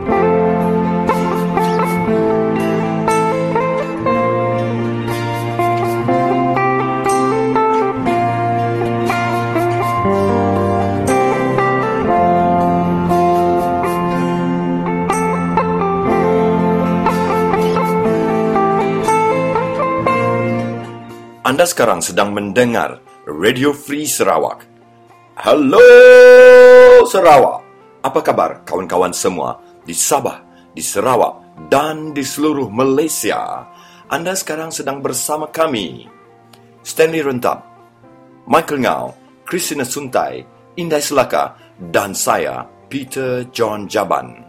Anda sekarang sedang mendengar Radio Free Sarawak. Halo Sarawak. Apa kabar kawan-kawan semua di Sabah, di Sarawak dan di seluruh Malaysia? Anda sekarang sedang bersama kami. Stanley Rentap, Michael Ngau, Christina Suntai, Indai Selaka dan saya Peter John Jaban.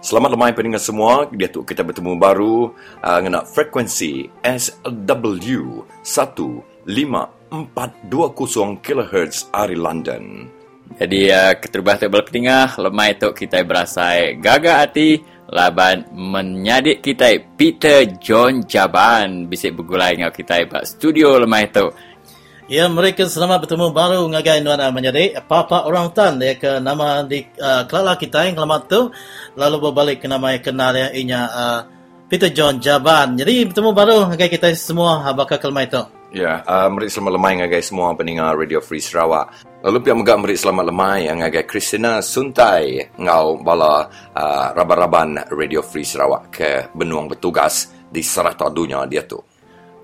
Selamat lemai pendengar semua. Dia tu kita bertemu baru uh, dengan frekuensi SW 1540 kHz dari London. Jadi uh, keterubah boleh pendengar, lemai tu kita berasa gagah hati laban menyadik kita Peter John Jaban bisik bergulai dengan kita buat studio lemai tu. Ya, mereka selamat bertemu baru ngagai nuan menjadi papa orang tan dia ke nama di uh, kelala kita yang lama tu lalu berbalik ke nama yang kenal ya inya uh, Peter John Jaban. Jadi bertemu baru ngagai kita semua bakal kelma itu. Ya, uh, mereka selamat lemai ngagai semua pendengar Radio Free Sarawak. Lalu pihak megak mereka selamat lemai ngagai Christina Suntai ngau bala uh, raban-raban Radio Free Sarawak ke benuang bertugas di serata dunia dia tu.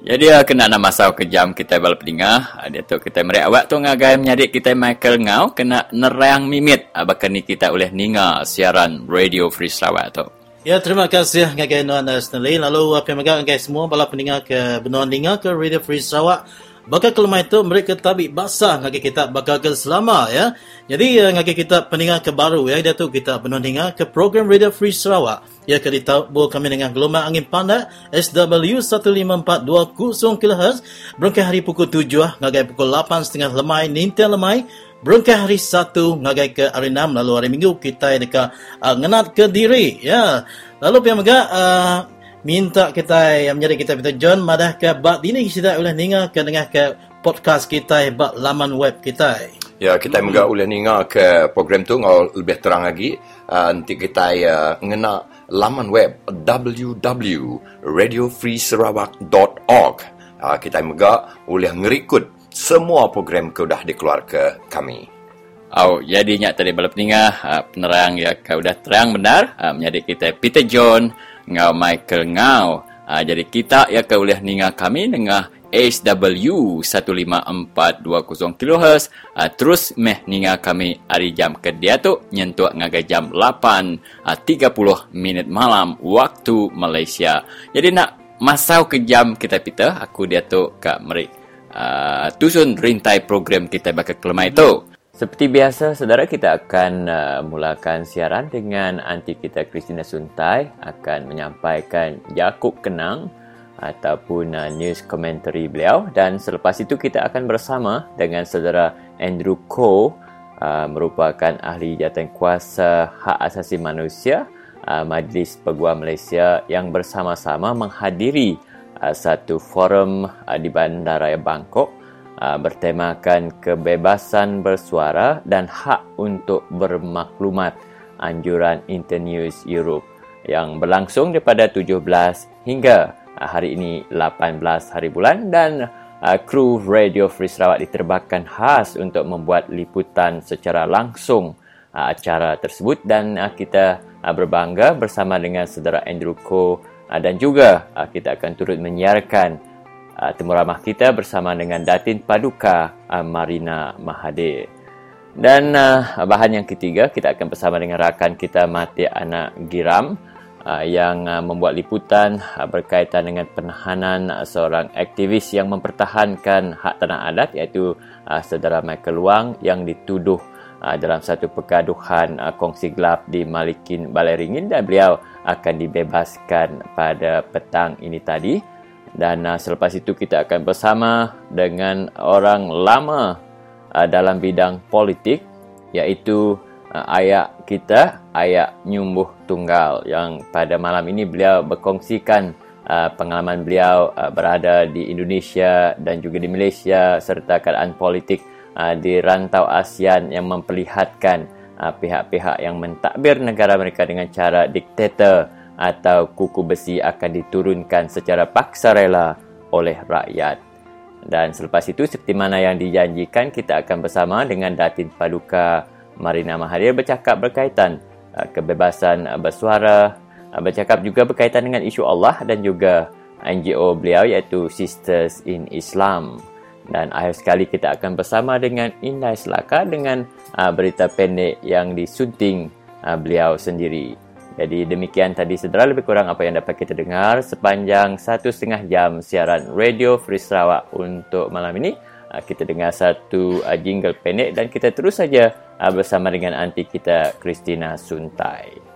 Jadi uh, kena nak masau ke jam kita bal pendengar. Uh, dia tu kita meri awak tu ngagai menyadik kita Michael Ngau kena nerang mimit uh, bahkan ni kita oleh ninga siaran Radio Free Sarawak tu. Ya, terima kasih ngagai nuan Stanley. Lalu apa yang ngagai semua bala pendengar ke benuan ninga ke Radio Free Sarawak. Bakal kelemah itu mereka tabi basah ngagi kita bakal ke selama ya. Jadi uh, ngagi kita pendengar ke baru ya. Dia tu kita benuan ninga ke program Radio Free Sarawak. Ya kali tahu kami dengan gelombang angin panas SW 1540 kHz berangkai hari pukul 7 ah, ngagai pukul 8 setengah lemai nintel lemai berangkai hari 1 ngagai ke hari 6 lalu hari minggu kita dekat uh, ngenat ke diri ya lalu pihak mega uh, minta kita yang menjadi kita kita John madah ke bab ini kita boleh dengar ke dengar ke podcast kita bab laman web kita Ya, kita hmm. juga boleh dengar ke program tu ngau lebih terang lagi. Uh, nanti kita uh, ngena laman web www.radiofreesarawak.org. Uh, kita juga boleh ngerikut semua program ke sudah dikeluar ke kami. Oh, jadi nyak tadi bala peningah uh, penerang ya kau dah terang benar uh, menjadi kita Peter John ngau Michael ngau. Uh, jadi kita ya kau boleh ninga kami dengan HW 15420 kHz uh, terus meh ninga kami hari jam ke dia tu nyentuh ngagai jam 8 uh, 30 minit malam waktu Malaysia. Jadi nak masau ke jam kita pita aku dia tu kak meri uh, tusun rintai program kita bakal kelemah itu. Seperti biasa, saudara kita akan uh, mulakan siaran dengan anti kita Christina Suntai akan menyampaikan Yakub Kenang ataupun uh, news commentary beliau dan selepas itu kita akan bersama dengan saudara Andrew Ko uh, merupakan ahli jawatankuasa hak asasi manusia uh, Majlis Peguam Malaysia yang bersama-sama menghadiri uh, satu forum uh, di Bandaraya Bangkok uh, bertemakan kebebasan bersuara dan hak untuk bermaklumat anjuran Internews Europe yang berlangsung daripada 17 hingga hari ini 18 hari bulan dan kru Radio Free Sarawak diterbangkan khas untuk membuat liputan secara langsung acara tersebut dan kita berbangga bersama dengan saudara Andrew Ko uh, dan juga uh, kita akan turut menyiarkan uh, temu ramah kita bersama dengan Datin Paduka Marina Mahathir. Dan bahan yang ketiga kita akan bersama dengan rakan kita Mati Anak Giram Ah, yang ah, membuat liputan ah, berkaitan dengan penahanan seorang aktivis yang mempertahankan hak tanah adat iaitu saudara Michael Wang yang dituduh dalam satu pergaduhan kongsi gelap di Malikin Balai Ringin dan beliau akan dibebaskan pada petang ini tadi. Dan selepas itu kita akan bersama dengan orang lama dalam bidang politik iaitu uh, ayah kita, ayah Nyumbuh Tunggal yang pada malam ini beliau berkongsikan uh, pengalaman beliau uh, berada di Indonesia dan juga di Malaysia serta keadaan politik uh, di rantau ASEAN yang memperlihatkan uh, pihak-pihak yang mentadbir negara mereka dengan cara diktator atau kuku besi akan diturunkan secara paksa rela oleh rakyat. Dan selepas itu, seperti mana yang dijanjikan, kita akan bersama dengan Datin Paduka Marina Mahathir bercakap berkaitan uh, kebebasan uh, bersuara, uh, bercakap juga berkaitan dengan isu Allah dan juga NGO beliau iaitu Sisters in Islam. Dan akhir sekali kita akan bersama dengan Indah Selaka dengan berita pendek yang disunting beliau sendiri. Jadi demikian tadi sedera lebih kurang apa yang dapat kita dengar sepanjang satu setengah jam siaran Radio Free Sarawak untuk malam ini. Kita dengar satu jingle pendek dan kita terus saja uh, bersama dengan anti kita Christina Suntai.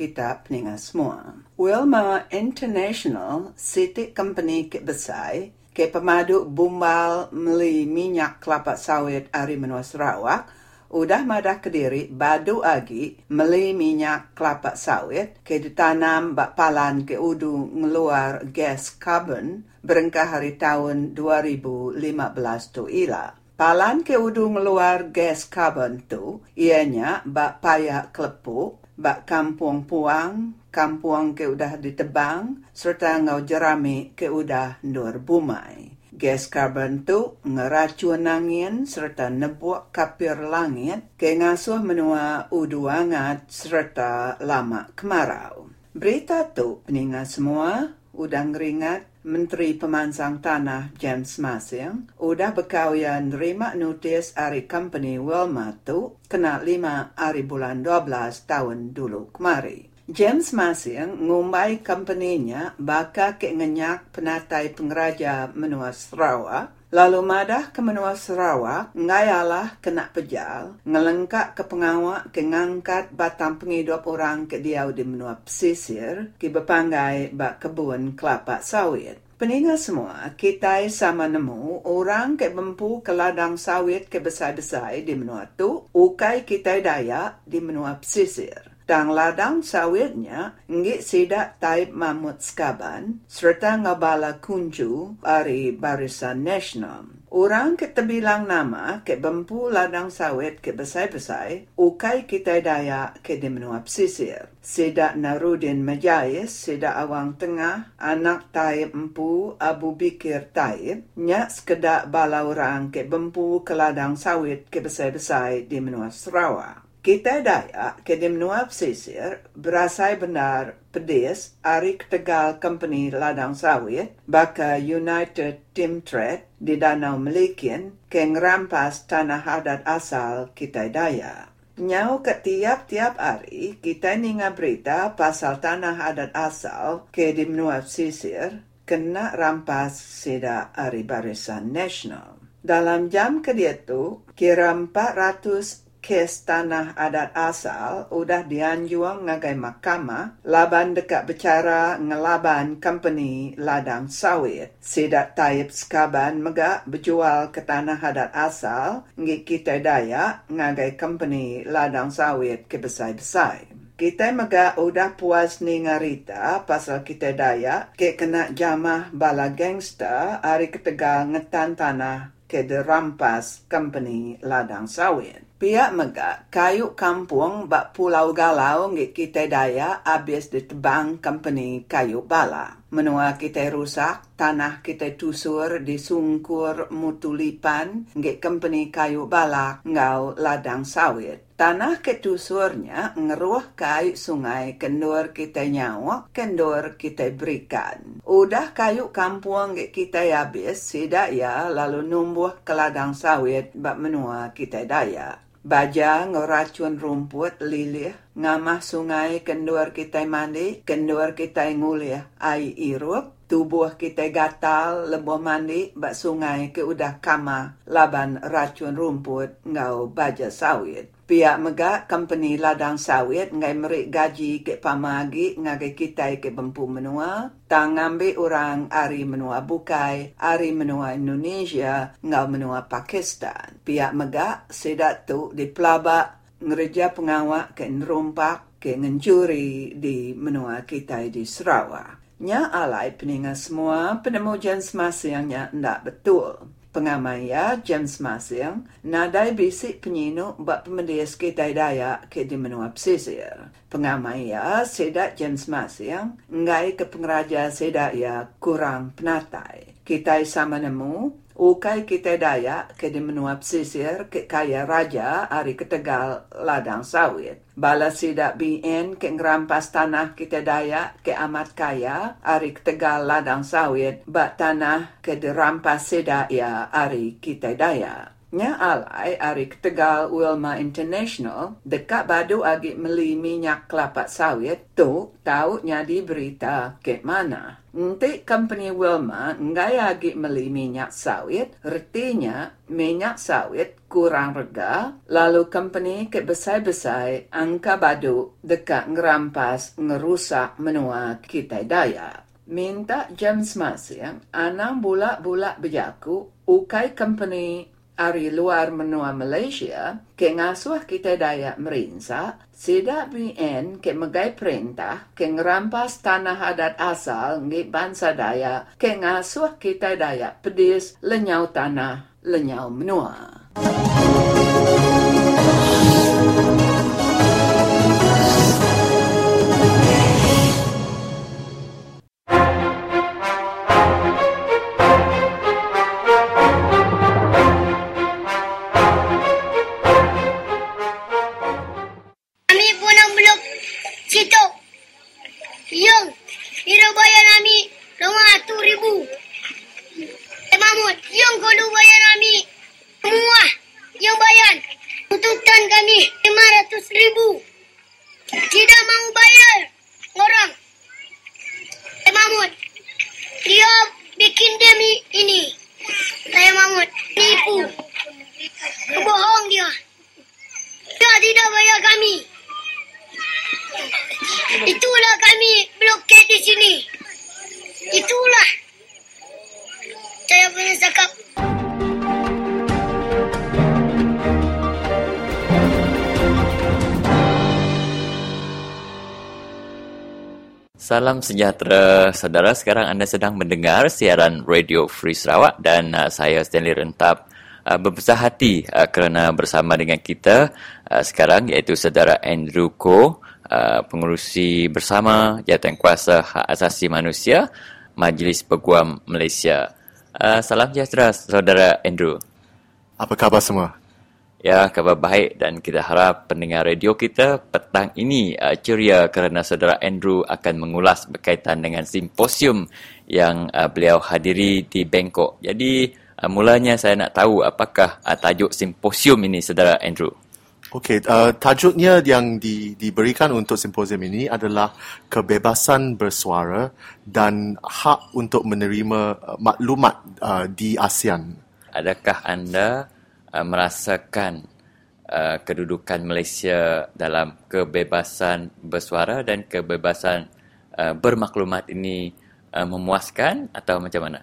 Kita peningat semua. Wilma International, sitik company ke besar ke pemaduk bumbal meli minyak kelapa sawit hari menua Sarawak, udah madah kediri badu agi meli minyak kelapa sawit ke ditanam bak palan ke udu ngeluar gas carbon berengkah hari tahun 2015 tu ila. Palan ke udu ngeluar gas carbon tu, ianya bak paya kelepuk, bak kampung puang, kampung ke udah ditebang, serta ngau jerami ke udah nur bumai. Gas carbon tu ngeracun angin serta nebuak kapir langit ke ngasuh menua udu hangat serta lama kemarau. Berita tu peningat semua udah ngeringat Menteri Pemansang Tanah James Masing udah berkauyan nerima notis hari company Wilma tu kena 5 hari bulan 12 tahun dulu kemari. James Masing ngumbai company-nya baka ke ngenyak penatai pengeraja menua Sarawak Lalu madah ke menua Sarawak, ngayalah kena pejal, ngelengkak ke pengawak ke ngangkat batang penghidup orang ke diau di menua pesisir, ke berpanggai bak kebun kelapa sawit. Peningat semua, kita sama nemu orang ke bempu ke ladang sawit ke besar-besar di menua tu, ukai kita daya di menua pesisir. Dan ladang sawitnya ngit sidak taib mamut skaban serta ngabala kunju dari Barisan Nasional. Orang ke terbilang nama ke bempu ladang sawit ke besar-besar, ukai kita daya ke di menua pesisir. Sidak Narudin Majais, sidak awang tengah, anak taib empu Abu Bikir taib, nyak sekedak bala orang ke bempu ke ladang sawit ke besar-besar di menua Sarawak. Kita Dayak ke di menua pesisir berasai benar pedis ari ketegal company ladang sawit baka United Team di Danau Melikin ke ngerampas tanah adat asal kita Dayak. Nyau ke tiap-tiap hari kita ninga berita pasal tanah adat asal ke di menua pesisir kena rampas sida hari barisan nasional. Dalam jam kedua tu, kira 400 kes tanah adat asal udah dianjuang ngagai mahkamah laban dekat bercara ngelaban company ladang sawit. Sidak Taib Skaban megak berjual ke tanah adat asal ngi kita daya ngagai company ladang sawit ke besai-besai. Kita mega udah puas ni ngarita pasal kita daya ke kena jamah bala gangster hari ketegal ngetan tanah ke derampas company ladang sawit. Pihak mega kayu kampung bak pulau galau ngi kita daya habis ditebang company kayu bala. Menua kita rusak, tanah kita tusur disungkur mutulipan ngi company kayu bala ngau ladang sawit. Tanah ketusurnya ngeruah kayu sungai kendur kita nyawa, kendur kita berikan. Udah kayu kampung kita habis, sidak ya lalu numbuh ke ladang sawit bak menua kita daya. Baja ngoracun rumput lilih, ngamah sungai kendur kita mandi, kendur kita ngulih ai irup, tubuh kita gatal lebo mandi, bak sungai ke udah kama laban racun rumput ngau baja sawit. Pihak mega company ladang sawit ngai merik gaji ke pamagi ngagai kita ke bempu menua, tang ambil orang ari menua bukai, ari menua Indonesia, ngau menua Pakistan. Pihak mega sedat tu di pelabak ngereja pengawak ke nerumpak ke ngencuri di menua kita di Sarawak. Nya alai peningat semua penemu jenis masa yang ndak betul. Pengamaya James Masing, nadai bisik penyinu buat pemendias kita daya ke di menua pesisir. Pengamaya sedak James Masing, ngai ke pengeraja sedak ya kurang penatai. Kita sama nemu, ukai kita daya ke di menua pesisir ke kaya raja hari ketegal ladang sawit. Bala sidak BN ke ngerampas tanah kita daya ke amat kaya hari ketegal ladang sawit bak tanah ke dirampas sidak ya hari kita daya. Nya alai hari ketegal Wilma International dekat badu agi meli minyak kelapa sawit tu tahu nyadi berita ke mana. Nanti company Wilma ngai agi meli minyak sawit, retinya minyak sawit kurang rega, lalu company ke besai-besai angka badu dekat ngerampas ngerusak menua kita daya. Minta jam semasa anang bulak-bulak bejaku ukai company ari luar menua Malaysia ke ngasuh kita dayak merinsa sida BN ke megai perintah ke ngerampas tanah adat asal ngi bangsa daya ke ngasuh kita dayak pedis lenyau tanah lenyau menua. Salam sejahtera saudara. Sekarang anda sedang mendengar siaran Radio Free Sarawak dan uh, saya Stanley Rentap uh, berbesar hati uh, kerana bersama dengan kita uh, sekarang iaitu saudara Andrew Ko, uh, pengurusi bersama Jawatan Kuasa Hak Asasi Manusia Majlis Peguam Malaysia. Uh, salam sejahtera saudara Andrew. Apa khabar semua? Ya, khabar baik dan kita harap pendengar radio kita petang ini uh, ceria kerana saudara Andrew akan mengulas berkaitan dengan simposium yang uh, beliau hadiri di Bangkok. Jadi, uh, mulanya saya nak tahu apakah uh, tajuk simposium ini saudara Andrew. Okey, uh, tajuknya yang di, diberikan untuk simposium ini adalah kebebasan bersuara dan hak untuk menerima uh, maklumat uh, di ASEAN. adakah anda uh, merasakan uh, kedudukan Malaysia dalam kebebasan bersuara dan kebebasan uh, bermaklumat ini uh, memuaskan atau macam mana?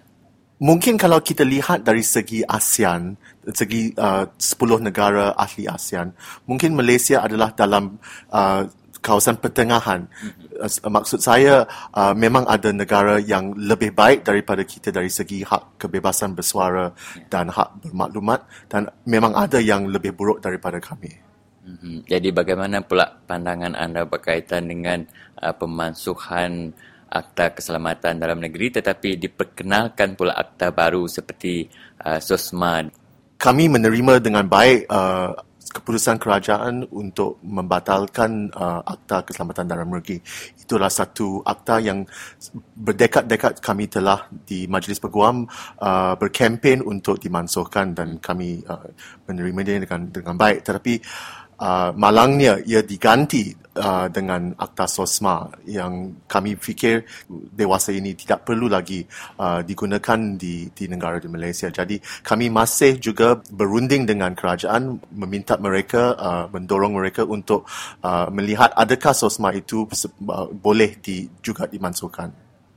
Mungkin kalau kita lihat dari segi ASEAN, segi uh, 10 negara ahli ASEAN, mungkin Malaysia adalah dalam uh, kawasan pertengahan. Mm-hmm. Maksud saya uh, memang ada negara yang lebih baik daripada kita dari segi hak kebebasan bersuara yeah. dan hak bermaklumat dan memang ada yang lebih buruk daripada kami. Mm-hmm. Jadi bagaimana pula pandangan anda berkaitan dengan uh, pemansuhan Akta Keselamatan Dalam Negeri tetapi diperkenalkan pula akta baru seperti uh, SOSMA. Kami menerima dengan baik uh, keputusan kerajaan untuk membatalkan uh, Akta Keselamatan Dalam Negeri. Itulah satu akta yang berdekad-dekad kami telah di Majlis Peguam uh, berkempen untuk dimansuhkan dan kami uh, menerima dia dengan dengan baik. Tetapi uh, malangnya ia diganti uh, dengan Akta Sosma yang kami fikir dewasa ini tidak perlu lagi uh, digunakan di di negara di Malaysia. Jadi kami masih juga berunding dengan kerajaan meminta mereka uh, mendorong mereka untuk uh, melihat adakah Sosma itu uh, boleh di juga dimansuhkan.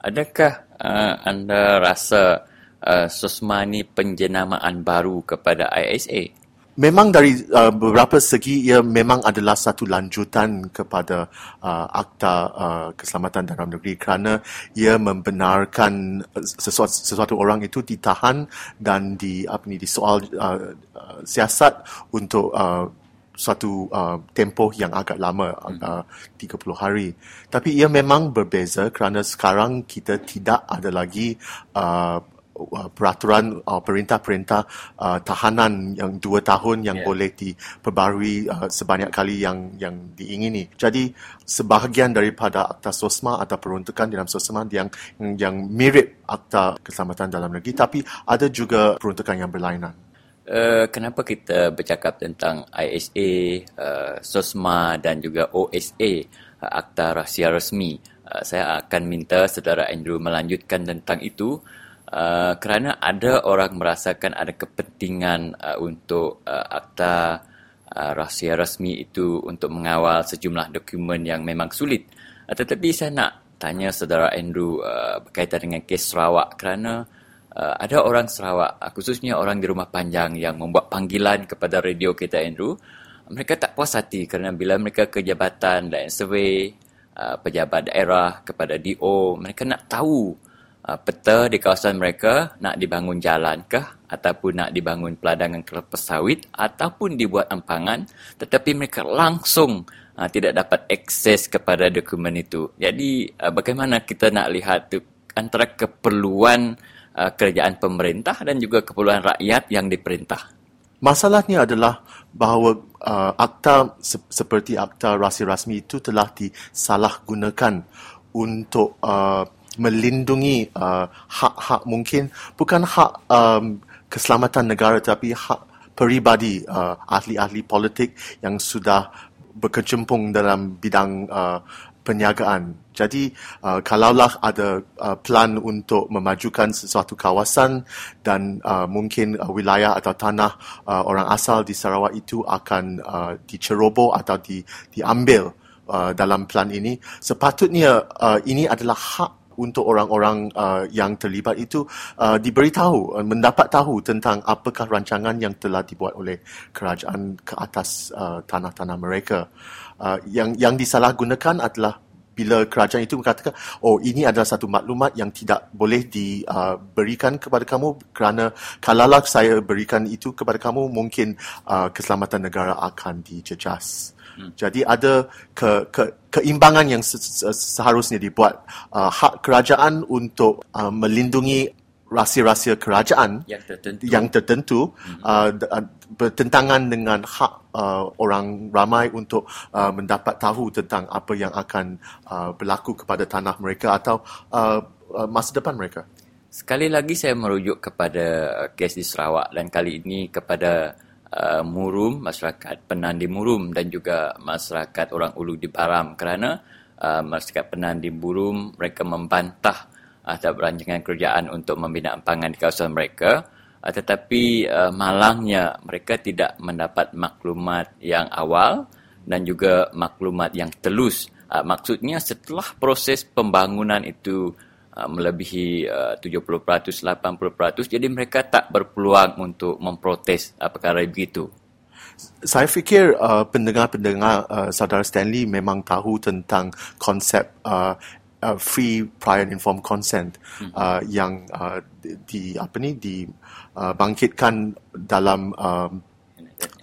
Adakah uh, anda rasa uh, Sosma ini penjenamaan baru kepada ISA? Memang dari uh, beberapa segi ia memang adalah satu lanjutan kepada uh, akta uh, keselamatan dalam negeri kerana ia membenarkan sesuatu, sesuatu orang itu ditahan dan di apa ni disoal uh, uh, siasat untuk uh, suatu uh, tempoh yang agak lama uh, 30 hari. Tapi ia memang berbeza kerana sekarang kita tidak ada lagi uh, uh, peraturan uh, perintah-perintah uh, tahanan yang dua tahun yang yeah. boleh diperbarui uh, sebanyak kali yang yang diingini. Jadi sebahagian daripada akta sosma atau peruntukan dalam sosma yang yang mirip akta keselamatan dalam negeri tapi ada juga peruntukan yang berlainan. Uh, kenapa kita bercakap tentang ISA, uh, SOSMA dan juga OSA, uh, Akta Rahsia Resmi? Uh, saya akan minta saudara Andrew melanjutkan tentang itu Uh, kerana ada orang merasakan ada kepentingan uh, untuk uh, akta uh, rahsia rasmi itu untuk mengawal sejumlah dokumen yang memang sulit. Uh, tetapi saya nak tanya saudara Andrew uh, berkaitan dengan kes Sarawak kerana uh, ada orang Sarawak, uh, khususnya orang di rumah panjang yang membuat panggilan kepada radio kita Andrew. Mereka tak puas hati kerana bila mereka ke jabatan dan survey uh, pejabat daerah kepada DO, mereka nak tahu uh, peta di kawasan mereka nak dibangun jalan kah ataupun nak dibangun peladangan kelapa sawit ataupun dibuat empangan tetapi mereka langsung uh, tidak dapat akses kepada dokumen itu. Jadi uh, bagaimana kita nak lihat tu antara keperluan uh, kerajaan pemerintah dan juga keperluan rakyat yang diperintah. Masalahnya adalah bahawa uh, akta se- seperti akta rasi rasmi itu telah disalahgunakan untuk uh, melindungi uh, hak-hak mungkin bukan hak um, keselamatan negara tapi hak peribadi uh, ahli-ahli politik yang sudah berkecimpung dalam bidang uh, perniagaan. Jadi uh, kalaulah ada uh, plan untuk memajukan sesuatu kawasan dan uh, mungkin uh, wilayah atau tanah uh, orang asal di Sarawak itu akan uh, diceroboh atau di, diambil uh, dalam plan ini, sepatutnya uh, ini adalah hak untuk orang-orang uh, yang terlibat itu uh, diberitahu uh, mendapat tahu tentang apakah rancangan yang telah dibuat oleh kerajaan ke atas uh, tanah-tanah mereka uh, yang yang disalahgunakan adalah bila kerajaan itu mengatakan oh ini adalah satu maklumat yang tidak boleh diberikan uh, kepada kamu kerana kalaulah saya berikan itu kepada kamu mungkin uh, keselamatan negara akan dijejas. Hmm. Jadi ada ke, ke, keimbangan yang se, se, seharusnya dibuat uh, hak kerajaan untuk uh, melindungi rahsia-rahsia kerajaan yang tertentu, yang tertentu hmm. uh, uh, bertentangan dengan hak uh, orang ramai untuk uh, mendapat tahu tentang apa yang akan uh, berlaku kepada tanah mereka atau uh, uh, masa depan mereka. Sekali lagi saya merujuk kepada kes di Sarawak dan kali ini kepada uh, Murum, masyarakat Penan di Murum dan juga masyarakat orang Ulu di Baram kerana uh, masyarakat Penan di Murum mereka membantah uh, rancangan kerajaan untuk membina empangan di kawasan mereka uh, tetapi uh, malangnya mereka tidak mendapat maklumat yang awal dan juga maklumat yang telus. Uh, maksudnya setelah proses pembangunan itu uh, melebihi uh, 70%, 80%, jadi mereka tak berpeluang untuk memprotes uh, perkara begitu. Saya fikir uh, pendengar-pendengar uh, saudara Stanley memang tahu tentang konsep uh, uh, free prior informed consent hmm. uh, yang uh, di, di apa ni dibangkitkan uh, dalam um,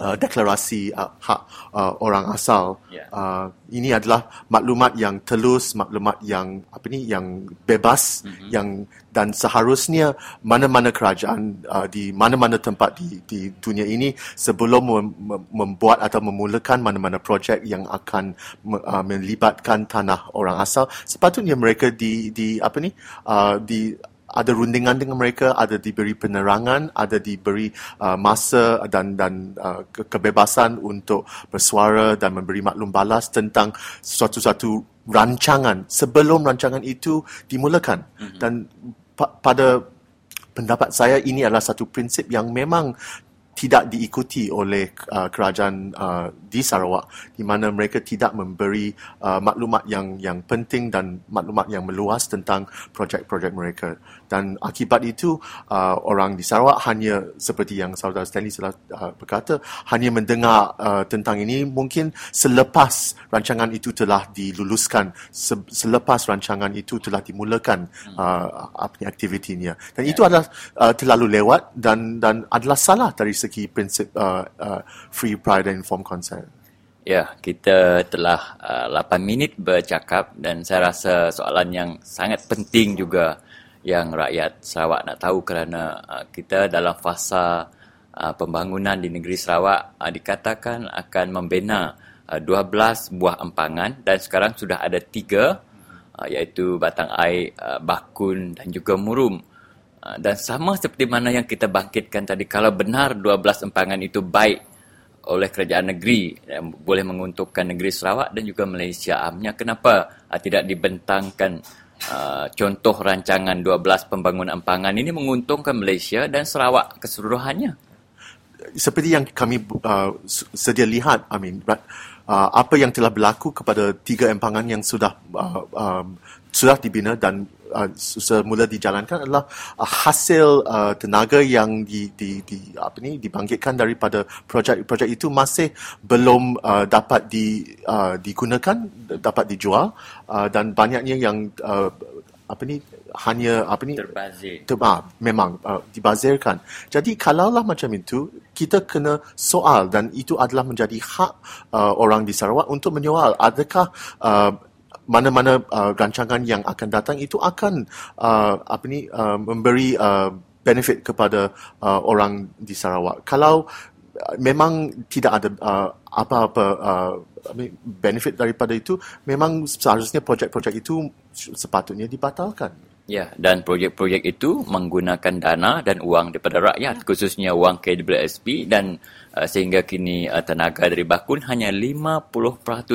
uh, deklarasi uh, hak uh, orang asal. Yeah. Uh, ini adalah maklumat yang telus, maklumat yang apa ni yang bebas mm-hmm. yang dan seharusnya mana-mana kerajaan uh, di mana-mana tempat di di dunia ini sebelum mem- membuat atau memulakan mana-mana projek yang akan uh, melibatkan tanah orang asal sepatutnya mereka di di apa ni uh, di ada rundingan dengan mereka, ada diberi penerangan, ada diberi uh, masa dan dan uh, kebebasan untuk bersuara dan memberi maklum balas tentang suatu-suatu rancangan sebelum rancangan itu dimulakan. Mm-hmm. Dan pa- pada pendapat saya ini adalah satu prinsip yang memang tidak diikuti oleh uh, kerajaan uh, di Sarawak di mana mereka tidak memberi uh, maklumat yang yang penting dan maklumat yang meluas tentang projek-projek mereka. Dan akibat itu uh, orang di Sarawak hanya seperti yang saudara Stanley telah uh, berkata hanya mendengar uh, tentang ini mungkin selepas rancangan itu telah diluluskan se- selepas rancangan itu telah dimulakan uh, apa aktivitinya. Dan yeah. itu adalah uh, terlalu lewat dan dan adalah salah dari segi prinsip uh, uh, free, prior dan informed consent. Ya, kita telah uh, 8 minit bercakap dan saya rasa soalan yang sangat penting juga yang rakyat Sarawak nak tahu kerana uh, kita dalam fasa uh, pembangunan di negeri Sarawak uh, dikatakan akan membina uh, 12 buah empangan dan sekarang sudah ada tiga uh, iaitu Batang Air, uh, Bakun dan juga Murum. Ah, dan sama seperti mana yang kita bangkitkan tadi, kalau benar 12 empangan itu baik oleh kerajaan negeri, yang boleh menguntungkan negeri Sarawak dan juga Malaysia amnya, kenapa uh, tidak dibentangkan uh, contoh rancangan 12 pembangunan empangan ini menguntungkan Malaysia dan Sarawak keseluruhannya? Seperti yang kami uh, sedia lihat, I mean, uh, apa yang telah berlaku kepada tiga empangan yang sudah uh, um, sudah dibina dan uh, semula dijalankan adalah uh, hasil uh, tenaga yang di, di, di apa ni dibangkitkan daripada projek-projek itu masih belum uh, dapat di, uh, digunakan dapat dijual uh, dan banyaknya yang uh, apa ni hanya apa ni terbazir. ter, ah, memang uh, dibazirkan. Jadi kalaulah macam itu kita kena soal dan itu adalah menjadi hak uh, orang di Sarawak untuk menyoal adakah uh, mana-mana uh, rancangan yang akan datang itu akan uh, apa ni uh, memberi uh, benefit kepada uh, orang di Sarawak. Kalau uh, memang tidak ada uh, apa-apa uh, benefit daripada itu, memang seharusnya projek-projek itu sepatutnya dibatalkan. Ya, dan projek-projek itu menggunakan dana dan uang daripada rakyat, khususnya uang KWSP dan uh, sehingga kini uh, tenaga dari Bakun hanya 50%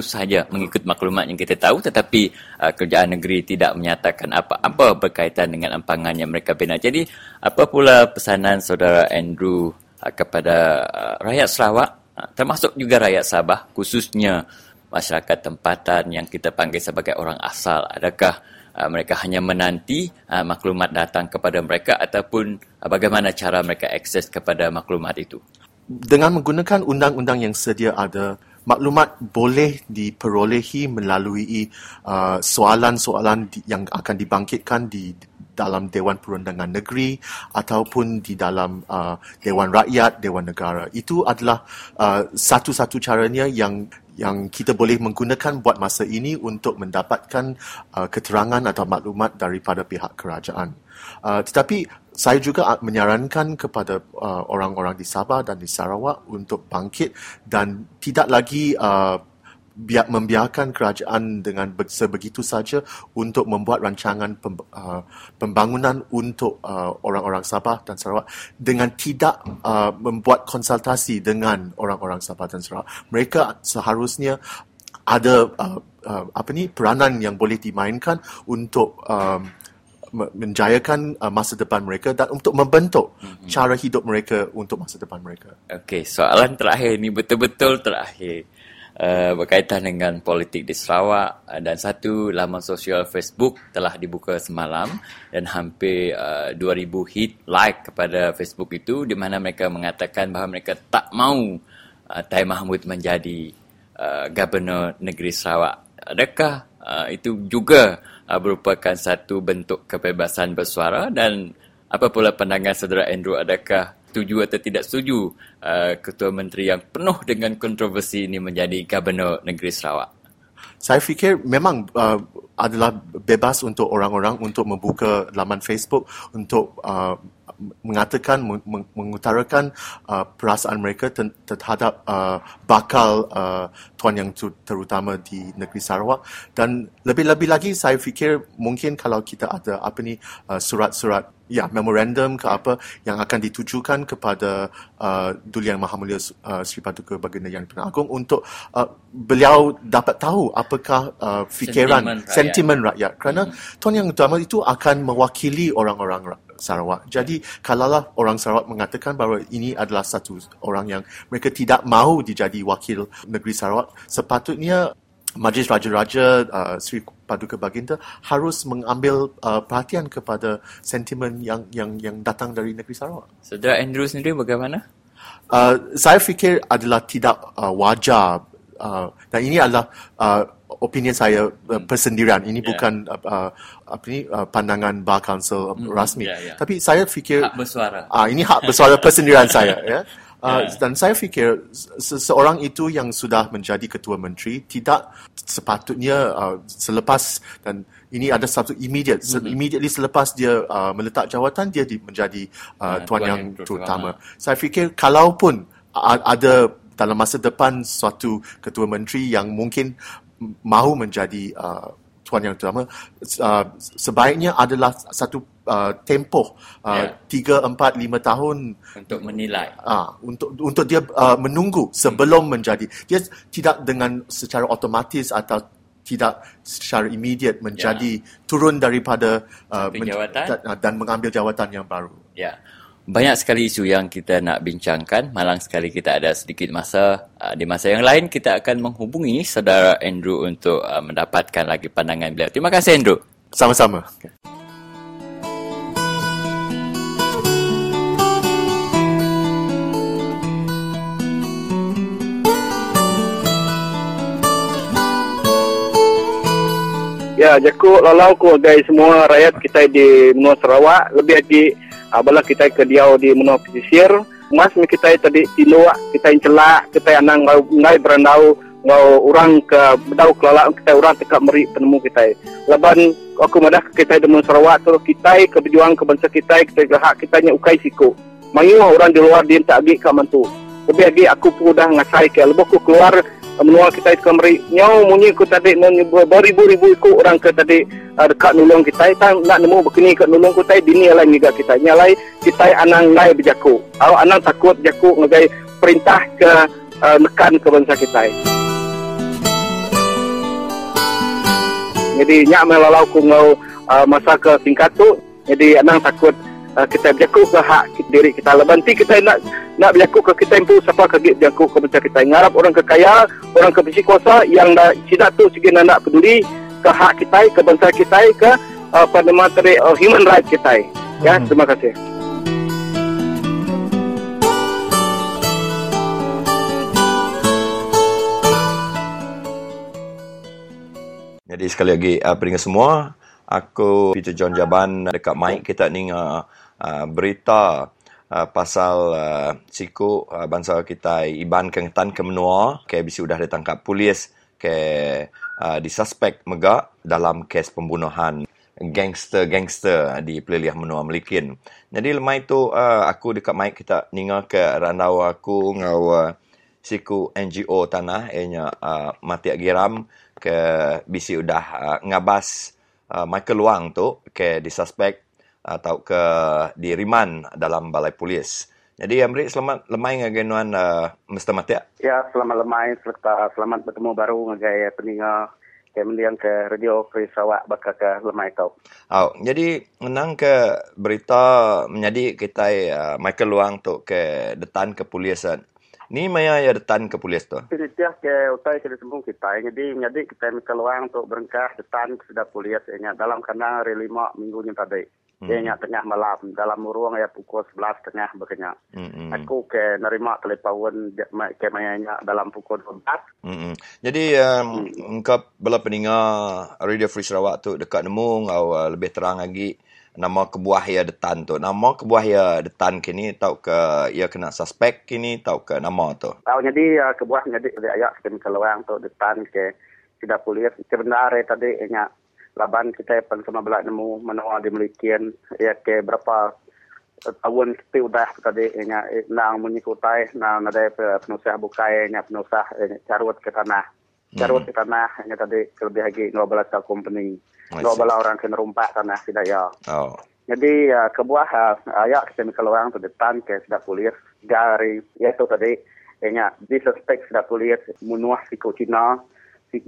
saja mengikut maklumat yang kita tahu tetapi uh, kerajaan negeri tidak menyatakan apa-apa berkaitan dengan empangan yang mereka bina. Jadi, apa pula pesanan saudara Andrew uh, kepada uh, rakyat Sarawak uh, termasuk juga rakyat Sabah khususnya masyarakat tempatan yang kita panggil sebagai orang asal. Adakah uh, mereka hanya menanti uh, maklumat datang kepada mereka ataupun uh, bagaimana cara mereka akses kepada maklumat itu? Dengan menggunakan undang-undang yang sedia ada, maklumat boleh diperolehi melalui uh, soalan-soalan yang akan dibangkitkan di dalam Dewan Perundangan Negeri ataupun di dalam uh, Dewan Rakyat, Dewan Negara. Itu adalah uh, satu-satu caranya yang yang kita boleh menggunakan buat masa ini untuk mendapatkan uh, keterangan atau maklumat daripada pihak kerajaan. Uh, tetapi saya juga menyarankan kepada uh, orang-orang di Sabah dan di Sarawak untuk bangkit dan tidak lagi uh, biar membiarkan kerajaan dengan sebegitu saja untuk membuat rancangan pem, uh, pembangunan untuk uh, orang-orang Sabah dan Sarawak dengan tidak uh, membuat konsultasi dengan orang-orang Sabah dan Sarawak. Mereka seharusnya ada uh, uh, apa ni peranan yang boleh dimainkan untuk um, me- menjayakan uh, masa depan mereka dan untuk membentuk Mhm. cara hidup mereka untuk masa depan mereka. Okey, soalan terakhir ni betul-betul terakhir. Uh, berkaitan dengan politik di Sarawak. Uh, dan satu laman sosial Facebook telah dibuka semalam. Dan hampir uh, 2000 hit like kepada Facebook itu di mana mereka mengatakan bahawa mereka tak mahu uh, Tai Mahmud menjadi uh, Gubernur Negeri Sarawak. Adakah uh, itu juga uh, merupakan satu bentuk kebebasan bersuara? Dan apa pula pandangan saudara Andrew? Adakah setuju atau tidak setuju uh, Ketua Menteri yang penuh dengan kontroversi ini menjadi Gubernur Negeri Sarawak? Saya fikir memang uh, adalah bebas untuk orang-orang untuk membuka laman Facebook untuk uh, mengatakan meng- meng- mengutarakan uh, perasaan mereka ten- terhadap uh, bakal uh, tuan yang tu- terutama di negeri Sarawak dan lebih-lebih lagi saya fikir mungkin kalau kita ada apa ni uh, surat-surat ya memorandum ke apa yang akan ditujukan kepada uh, Duli Yang Maha Mulia uh, Sri Paduka Baginda Yang Dipertuan Agong untuk uh, beliau dapat tahu apakah uh, fikiran Sentimen rakyat. sentimen rakyat kerana Tuan Yang Utama itu akan mewakili orang-orang ra- Sarawak. Jadi kalaulah orang Sarawak mengatakan bahawa ini adalah satu orang yang mereka tidak mahu dijadi wakil negeri Sarawak, sepatutnya Majlis Raja-Raja uh, Sri Paduka Baginda harus mengambil uh, perhatian kepada sentimen yang yang yang datang dari negeri Sarawak. Saudara Andrew sendiri bagaimana? Uh, saya fikir adalah tidak uh, wajar uh, dan ini adalah uh, opinion saya uh, persendirian. Ini Yeah. bukan uh, uh, apa ni uh, pandangan bar council uh, rasmi. yeah, yeah. Tapi saya fikir Hak bersuara. Ah, ini hak bersuara persendirian saya ya. Uh, Ya. Dan saya fikir se- seorang itu yang sudah menjadi ketua menteri tidak sepatutnya uh, selepas dan ini ada satu immediate Mhm. immediately selepas dia uh, meletak jawatan dia di, menjadi uh, Ah, tuan tuan yang yang terutama. terutama. Saya fikir kalaupun a- ada dalam masa depan suatu ketua menteri yang mungkin mahu menjadi uh, tuan yang terutama uh, sebaiknya adalah satu uh, tempoh uh, Ya. tiga empat lima tahun Untuk menilai. Ah, untuk untuk dia uh, menunggu sebelum menjadi dia tidak dengan secara otomatis atau tidak secara immediate menjadi turun daripada uh, dan, dan mengambil jawatan yang baru. Ya. Banyak sekali isu yang kita nak bincangkan. Malang sekali kita ada sedikit masa. Uh, di masa yang lain kita akan menghubungi saudara Andrew untuk uh, mendapatkan lagi pandangan beliau. Terima kasih Andrew. Sama-sama. Ya, jaku lalau ku agai semua rakyat kita di Menua Sarawak, lebih lagi bala kita ke diau di Menua Pesisir. Mas mi kita tadi tinuak, kita celak, kita yang nang ngau ngai berandau ngau orang ke bedau kelala kita orang tekak meri penemu kita. Laban aku madah kita Menua Sarawak tu kita ke berjuang ke bangsa kita, kita ke hak kita nya ukai siku. Manyu orang di luar dia tak agi ka mantu. Lebih lagi aku pun dah ngasai ke lebih aku keluar menua kita ke meri nyau munyi ku tadi beribu-ribu ku orang ke tadi uh, dekat nulung kita kita nak nemu begini ke nulung ku tadi dini lain juga kita nyalai kita anang ngai berjaku au anang takut jaku ngagai perintah ke uh, nekan ke bangsa kita jadi nyak melalau ku ngau uh, masa ke tingkat tu jadi anang takut uh, kita berjaku ke hak diri kita. Lebanti kita nak nak berjaku ke kita impu siapa ke berjaku ke bangsa kita? Ngarap orang kekaya orang ke besi kuasa yang dah tidak tu segi nak peduli ke hak kita ke bangsa kita ke uh, pada materi uh, human right kita. Ya Mhm. terima kasih. Jadi sekali lagi uh, peringkat semua, aku Peter John Jaban dekat mic kita ni uh, uh, berita uh, pasal uh, siku uh, bangsa kita Iban Kengetan ke menua, KBC sudah ditangkap polis ke uh, disuspek megak dalam kes pembunuhan gangster-gangster di Peliliah Menua Melikin. Jadi lemai tu uh, aku dekat mic kita ninga ke randau aku ngau uh, siku NGO tanah ianya uh, Mati Agiram ke bisi udah uh, ngabas uh, Michael Luang tu ke disuspek atau ke diriman dalam balai polis. Jadi Amri selamat lemai ngagenuan uh, Mr. Mati. Ya, selamat lemai, selamat, selamat bertemu baru ngagai peninga ke mendiang ke radio Free Sarawak bakal ke lemai tau. Oh, jadi menang ke berita menjadi kita uh, Michael Luang tu ke detan ke polis. Ni maya ya detan ke polis tu. Dia ke utai ke sembung kita. Jadi menjadi kita Michael Luang untuk berengkah detan ke sudah polis. Dalam kena hari lima minggu ni tadi. Dia nya tengah malam dalam ruang ya pukul 11 tengah berkenyak. Hmm. Aku ke nerima telefon ke mayanya dalam pukul 12. Hmm. Jadi um, engkau bela pendengar Radio Free Sarawak tu dekat nemu atau uh, lebih terang lagi nama kebuah ya detan tu. Nama kebuah ya detan kini tahu ke ia kena suspek kini tahu ke nama tu. Tahu jadi uh, kebuah jadi ayak sistem keluang untuk detan ke tidak polis sebenarnya tadi nya laban kita pen sama belak nemu menua dimilikian ya ke berapa eh, tahun kita udah tadi. Nya eh, nang mengikutai nang ada pe- penusah bukai nya penusah eh, carut ke tanah. Carut ke tanah nya tadi lebih lagi ngobrol ke company I see. ngobrol orang kena rumpak tanah tidak ya Oh. jadi uh, kebuah uh, ayak kita keluang tu depan ke sudah polis dari iaitu tadi. Nya disuspek sudah polis munuah si Cina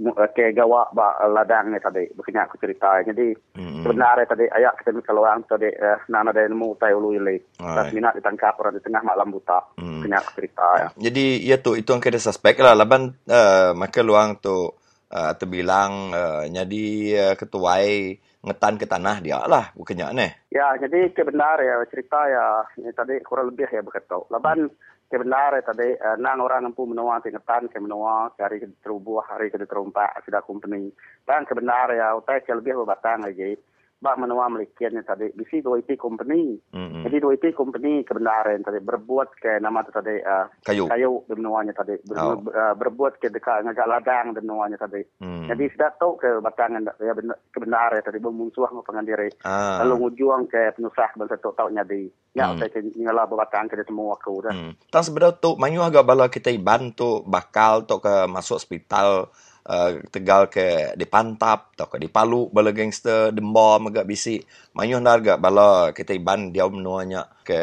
mu- ke gawa ba ladang ni tadi bukannya aku cerita jadi Hmm. sebenarnya tadi ayak kita keluang tadi uh, nana ada nemu tai ulu ile tas minat ditangkap orang di tengah malam buta Hmm. bukannya aku cerita ya Jadi ya tu itu yang kita suspek lah laban uh, maka luang tu uh, terbilang uh, jadi uh, ketuai ngetan ke tanah dia lah bukannya aneh. Ya, jadi kebenar ya cerita ya ini tadi kurang lebih ya begitu. Laban ya tadi eh, nang orang mampu menua tingkatan ke menua hari ke terubuh hari ke terumpak sudah company. Dan kebenar ya utai ke lebih berbatang lagi. Bak menua melikian tadi bisi dua IT company. Hmm. Jadi dua IT company kebenaran tadi berbuat ke nama tu tadi eh, Kayu. kayu di menuanya tadi Ber, Oh. eh, berbuat ke dekat ngagak ladang di menuanya tadi. Hmm. Jadi sudah tahu ke batangan ya benar- kebenaran tadi bermusuh dengan pengandiri Ah. lalu ngujung ke penusah bangsa tu tahu nyadi. Ya, Hmm. saya ngala berbatang ke semua aku dah. Hmm. Tang sebenarnya tu manyu agak bala kita iban tu bakal tu ke masuk hospital uh, tegal ke di pantap atau ke di palu bala gangster dembam agak bisi manyu nak agak bala kita iban dia menuanya ke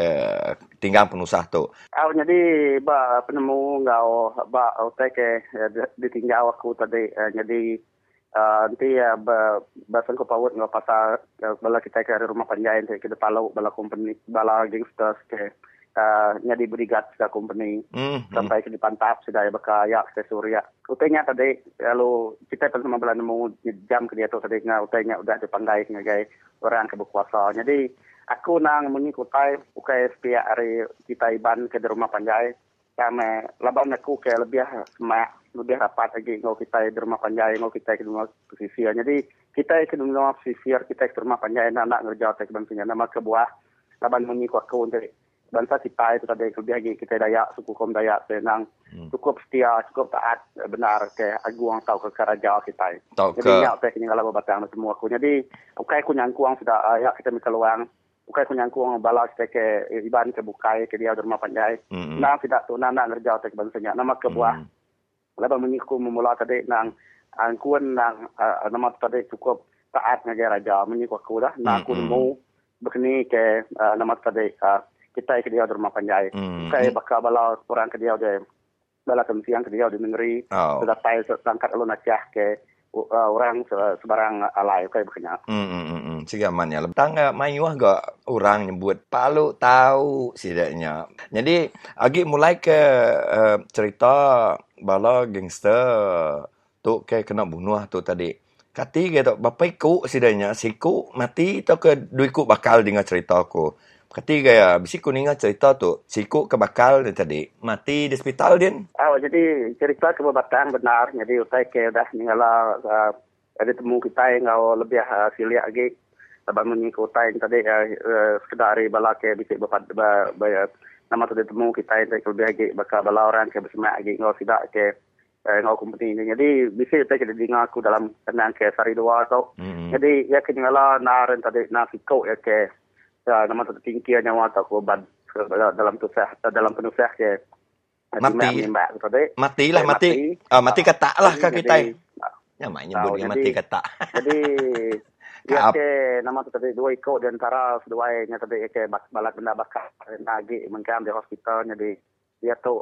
tinggal penusah tu. Aku jadi ba penemu ngau ba otai ke eh, di- ditinggal aku tadi. Eh, jadi uh, nanti ya ba basan ko pawut ngau pasal eh, bala kita ke rumah panjai ke kita palau bala company bala gangsters ke uh, nyadi brigad ke company hmm. hmm. sampai ke di pantap sudah ya baka ya ke Suria. Utainya tadi lalu kita pun sama bulan nemu jam ke dia tu tadi ngau utainya udah dipanggil ngagai orang ke berkuasa. Jadi aku nang mengikutai ukai sepia hari kita iban ke di rumah panjai kami laban aku ke lebih semak lebih rapat lagi ngau kita di rumah panjai ngau kita ke di rumah pesisir. Jadi kita ke di rumah pesisir kita ke rumah panjai nak nak ngerja ke bangsinya nama kebuah laban mengikut aku untuk bangsa kita itu tadi lebih lagi kita Dayak suku kaum Dayak senang Hmm. cukup setia cukup taat benar ke aguang tahu ke keraja kita Tahu jadi ke? nyak tak kini kalau batang semua aku. Jadi ukai ku nyangkuang sudah ayak kita mikeluang ukai ku nyangkuang bala kita ke eh, iban ke bukai ke dia di rumah panjai. Hmm. nang tidak tu nang nak ngerja tak bangsanya nama kebuah Hmm. Lepas menyiku memula tadi nang angkuan nang uh, nama tadi cukup taat ngagai raja. Menyiku aku dah nang aku Mm-mm. nemu begini ke uh, nama tadi uh, kita ke dia di rumah panjai Hmm. Kaya bakal bala orang ke dia dia bala kemsiang ke dia di negeri Oh. sudah tahu sangkat lu nacah ke uh, orang se- sebarang alai kaya begini. Hmm, hmm, hmm, aman ya. Tangga mayu agak orang nyebut palu tahu sidaknya. Jadi agi mulai ke uh, cerita bala gangster tu ke kena bunuh tu tadi. Kati ke tu bapa iku sidaknya siku mati tu ke dua iku bakal dengar cerita aku. Kati gaya bisi ku ningat cerita tu siku ke bakal dia tadi mati di hospital dia. Oh, jadi cerita kebebatang benar. Jadi utai ke dah ninggala uh, ada temu kita yang ngau lebih uh, silia lagi. Sebab mengikutai yang tadi uh, uh, sekedar hari bala ke bisik bapak ba, ba, nama tu dia temu kita yang tadi lebih lagi bakal bala orang ke bersemak lagi ngau sidak ke uh, ngau kompeni ini. Jadi bisik utai ke dengar aku dalam tenang ke sari dua tau. Hmm. Jadi ya ke ninggala naran tadi nak sikau ya ke nama tu tinggi nyawa tak korban dalam tu sah dalam penusah ke Mati. Mbak tadi. Matilah Eh, mati. mati. Ah mati kata lah Jadi- kak kita. jadi- Ya mak Tahu, nyebut dia mati kata. Jadi dia Kaap. ke nama tu tadi dua ikut di antara kedua nya tadi ke balak benda bakar lagi mengkam di hospital jadi dia tu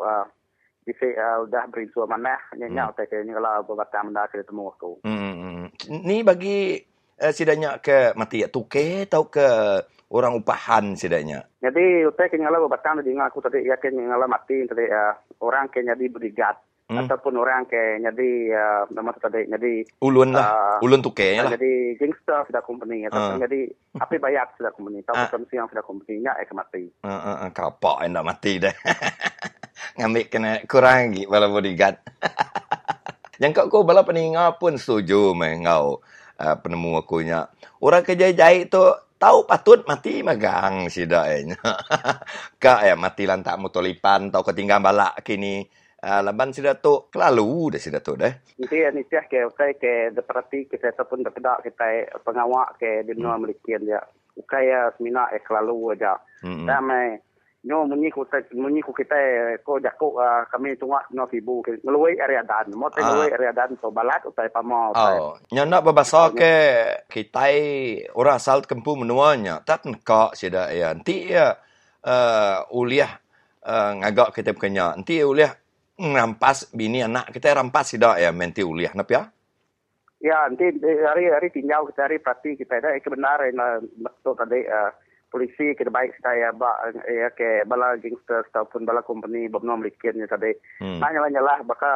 Bisa uh, udah berinsur mana nyenyak hmm. ke kalau berbatang benda ke temu aku. Hmm, hmm. Ni bagi uh, sidanya ke mati ya tuke atau ke orang upahan sidanya. Jadi utai ke ngala berbatang tadi aku tadi ya ke ngala mati tadi uh, orang ke jadi berigat hmm. ataupun orang ke jadi uh, nama tadi jadi ulun lah uh, ulun tuke lah. Jadi gangster sudah company ataupun uh. jadi api bayar sudah company tahu uh. yang sudah company nya eh mati. Uh, uh, uh, kapok nak mati deh. ngambil kena kurang lagi bala bodyguard. Yang kau kau bala peninga pun setuju meh ngau uh, penemu aku nya. Orang kerja jahit tu tahu patut mati magang sida nya. Ka ya mati lantak motolipan tau ketinggalan balak kini. Uh, laban sida tu kelalu dah sida tu dah. Ya ni ke ukai ke deperati kita ataupun depedak kita pengawak ke di luar melikian dia. Ukai ya semina eh kelalu aja. Mm -hmm. Damai nyo munyi ku te munyi ku kita ko jako uh, kami tungwa no fibu ngeluai area dan. Mo te ngeluai area dan so balat utai pamo oh nyo nak berbasa ke kita orang asal kempu menuanya tak ka sida ya. Nanti ya uh, uliah uh, ngagak kita kenya nanti uliah rampas bini anak kita rampas sida ya menti uliah. Napa ya? Ya, nanti hari hari tinggal kita hari pasti kita ada kebenaran betul tadi uh, polisi ke baik saya ba ya ke bala gangster ataupun bala company bomnom likin ni tadi hmm. nanya nanya lah baka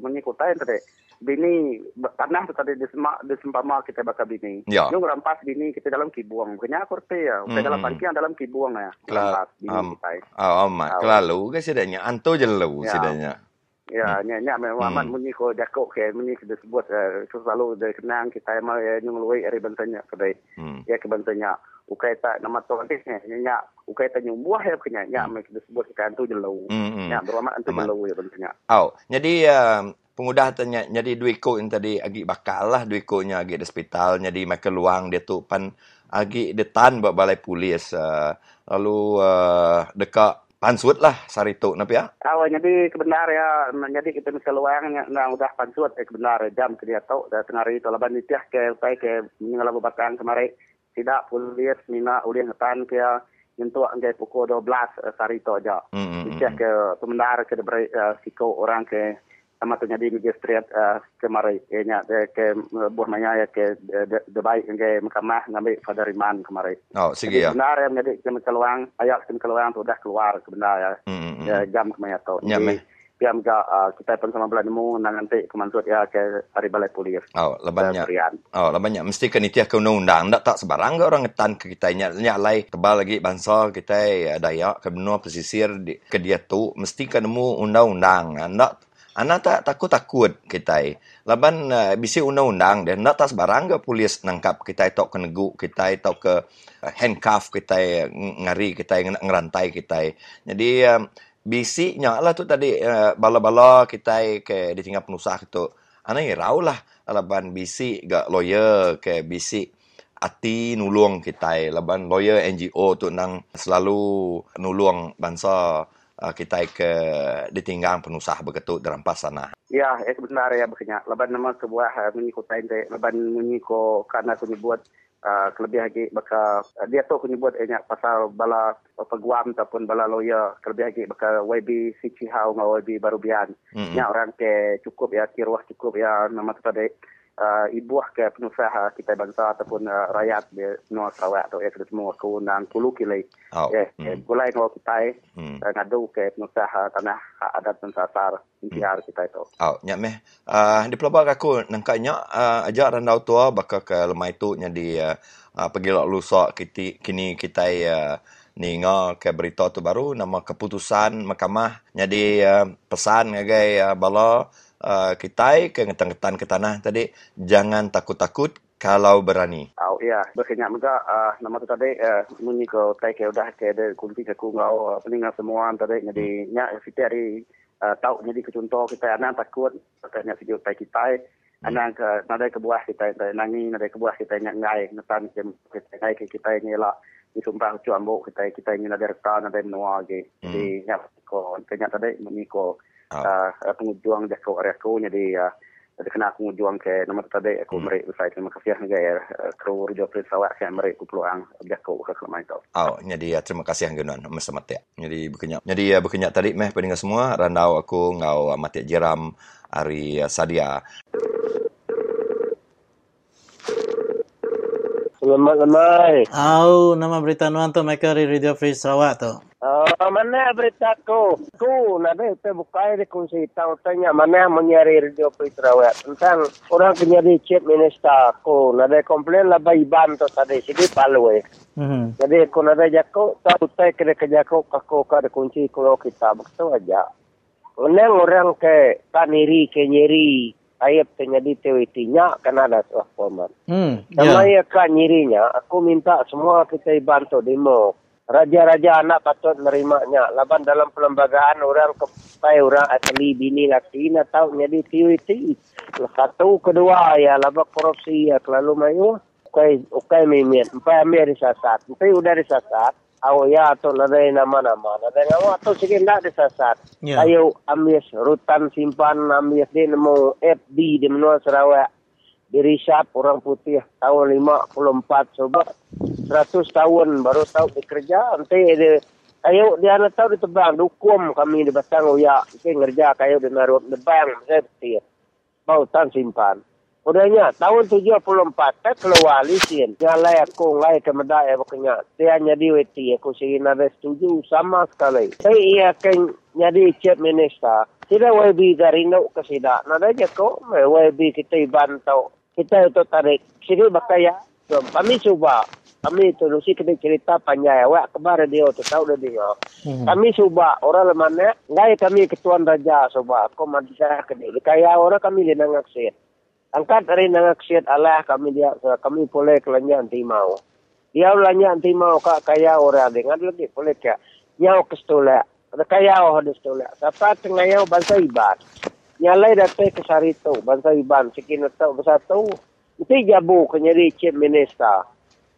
mengikutai tadi bini tanah tu tadi disma disempama kita baka bini ya. yung rampas bini kita dalam kibuang kenya korte ya hmm. dalam pangkian dalam kibuang ya rampas bini um, kita oh, oh mak lalu ke sidanya anto jelu ya. sidanya Ya, hmm. nya memang hmm. munyi ko jako ke munyi ke disebut uh, selalu dari kenang kita emang ya nyung luai dari bentanya kedai. Hmm. Ya ke bentanya ukai tak nama tu nanti nya nya ukai nyung buah ya kenya nya hmm. disebut kan tu jelu. Hmm. Nya berama antu jelu ya bentanya. Oh, jadi uh, pengudah tanya jadi duit ko yang tadi agi bakal lah duit ko nya agi di hospital jadi makan luang dia tu pan agi detan buat balai polis uh, lalu uh, dekat pansut lah sarito napa ya? Kalau jadi kebenar ya, jadi kita mesti luangnya nah udah pansut eh kebenar jam ke dia tahu dah tengah hari itu laban nitiah ke ke meninggal batang kemarin tidak polis mina ulin ngetan ke nyentuh anggai pukul 12 uh, sarito aja. Mm. Nitiah ke pembenar ke deberi uh, siko orang ke sama tu jadi magistrate uh, kemarin eh, nya ke buah maya ya ke de, de baik ke mahkamah ngambil pada riman kemarin. Oh, sige ya. Benar ya jadi ke keluang ayak ke keluang tu dah keluar sebenarnya ya. Jam kemaya tu. Ya, piam ga uh, kita pun sama belah nemu nang nanti kemansut ya ke hari balai polis. Oh, labannya. Oh, labannya mesti ke nitiah ke undang-undang ndak tak sebarang ke orang ngetan ke kita nya nya lai tebal lagi bangsa kita ya, Dayak ke benua pesisir di, ke dia tu mesti ke nemu undang-undang ndak Anak tak takut-takut kita. Laban uh, bisi undang-undang dan nak tas barang ke polis nangkap kita itu ke negu kita itu ke handcuff kita ngari kita ngerantai kita. Jadi uh, bisi nya lah tu tadi uh, bala-bala kita ke ditinggal penusah itu. Anak irau lah laban bisi gak lawyer ke bisi ati nulung kita. Laban lawyer NGO tu nang selalu nulung bangsa uh, kita ke ditinggang penusah begitu dalam pasana. Ya, eh benar ya begini. Leban nama sebuah uh, mengikuti ini, leban mengiko karena aku buat uh, kelebih lagi baka uh, dia tu aku buat ini pasal bala peguam ataupun bala lawyer kelebih lagi baka YB Sichi Hau ngau YB Barubian. Mm -hmm. orang ke cukup ya, kiruah cukup ya nama tu tadi uh, ibuah ke pengusaha kita bangsa ataupun uh, rakyat di Nusa Sarawak atau ya semua ku nang kulu kilai. Oh. Ya, hmm. mulai ngau kita hmm. uh, ngadu ke pengusaha tanah adat dan sasar intiar hmm. kita itu. Oh, nyak meh. Uh, di pelabak aku nangkanya uh, ajak randau tua bakal ke lemah itu nya di uh, uh, pergi lok lusak kiti, kini kita uh, ninga ke berita tu baru nama keputusan mahkamah jadi uh, pesan ngagai uh, bala uh, kita ke ngetan-ngetan ke tanah tadi jangan takut-takut kalau berani. Oh iya, berkenyak juga uh, nama tu tadi uh, munyi ko tai ke udah ke de kunti ke ku ngau uh, peningat semua tadi jadi hmm. nya kita hari uh, tahu jadi ke contoh kita anak takut katanya video tai kita hmm. anak ke nada ke buah kita nangi nada ke buah kita nya ngai ngetan ke kita ngai ke kita ni lah disumpah cu ambo kita kita ingin ada rekan ada menua ge hmm. jadi nya ko kenya tadi munyi ko uh, pengujuang jatuh area ko jadi uh, Jadi kena aku juang ke nama tadi aku hmm. merik usai terima kasih juga ya kru Radio Free Sarawak yang merik ku peluang berjaku ke kelemahan itu. Oh, jadi terima kasih Anggenuan masa mati. Jadi berkenyak. Jadi ya berkenyak tadi meh pendengar semua randau aku ngau mati jeram hari sadia. Selamat lemai. Au, nama berita nuan tu mereka di Radio Free Sarawak tu. Oh, mana berita ku? Ku, nada itu bukai di kunci tahu tanya mana menyari Radio Free Sarawak tentang orang penyari chief minister ku. Nada komplain lah bayi ban tu tadi, jadi palu eh. Hmm. Jadi aku nada jaku, tahu tay kena kerja ku, aku kada kunci kalau kita begitu aja. Menang orang ke taniri ke nyeri ayat terjadi TWT nya kan ada sebuah format. Hmm. Sama Ya. ya kan nyirinya, aku minta semua kita bantu demo. Raja-raja anak patut nerimanya. Laban dalam perlembagaan orang kepai orang asli bini laki nak tahu jadi TWT. Satu kedua ya laba korupsi ya kelalu mayu. Ukai ukai mimin. Empai ambil disasat. Empai udah disasat. Awo ya atau nadai nama-nama. Nadai nama atau sikit nak disasat. Ya. Ayo ambil rutan simpan ambil dia nemu FB di menua Sarawak. Dirisap orang putih tahun 54 coba 100 tahun baru tahu bekerja nanti dia kayu dia nak tahu di tebang dukum kami di batang uya ke ngerja kayu di naruh di bang saya betul bau tan simpan Udahnya tahun 74 tak keluar lisin. Nyalai aku ngai ke medai bukannya. Dia jadi weti aku sih nada setuju sama sekali. Saya ia akan jadi chief minister. Tidak YB dari nak ke sida. Nada je ko YB kita bantau. Kita itu tarik. Sini bakaya. Kami cuba. Kami itu lusi kita cerita panjang. Wak kebar dia tu tahu dia dia. Hmm. Kami cuba orang lemana. Ngai kami ketuan raja cuba. Aku mandi saya kena. Kaya orang kami dia nangak. Angkat dari nangak siat Allah kami dia kami boleh kelanya anti mau. Dia ulanya anti mau kak kaya orang dengan lagi boleh kak. Nyau kestola. Ada kaya oh ada stola. Siapa tengah nyau bangsa iban. Nyalai date ke sarito bangsa iban sikin atau bersatu. Itu jabu kenyari chief minister.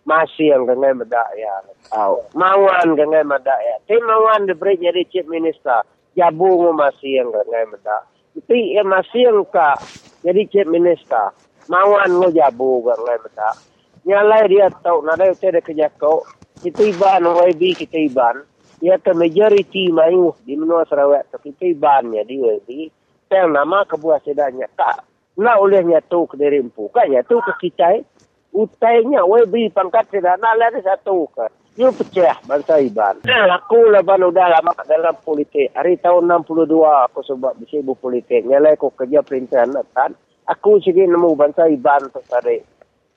Masih yang dengan medaya. Au. Mawan dengan medaya. Tim mawan diberi jadi chief minister. Jabu masih yang dengan medaya. Itu yang masih yang kak jadi chief minister mawan ngo jabu gang lai mata nyalai dia tau nada te de kerja kau kita iban YB kita iban. Ya ke majority mayu di menua Sarawak tu kita iban ya di YB tel nama kebuah sedanya kak na olehnya tu ke dari empu kan ya tu ke kita utainya YB pangkat sedah na lari satu ke Dia pecah bangsa Iban. Aku laban udah lama dalam politik. Hari tahun 62 aku sebab bersibuk politik. Nyalai aku kerja perintahan kan. Aku sikit nemu bangsa Iban tu tadi.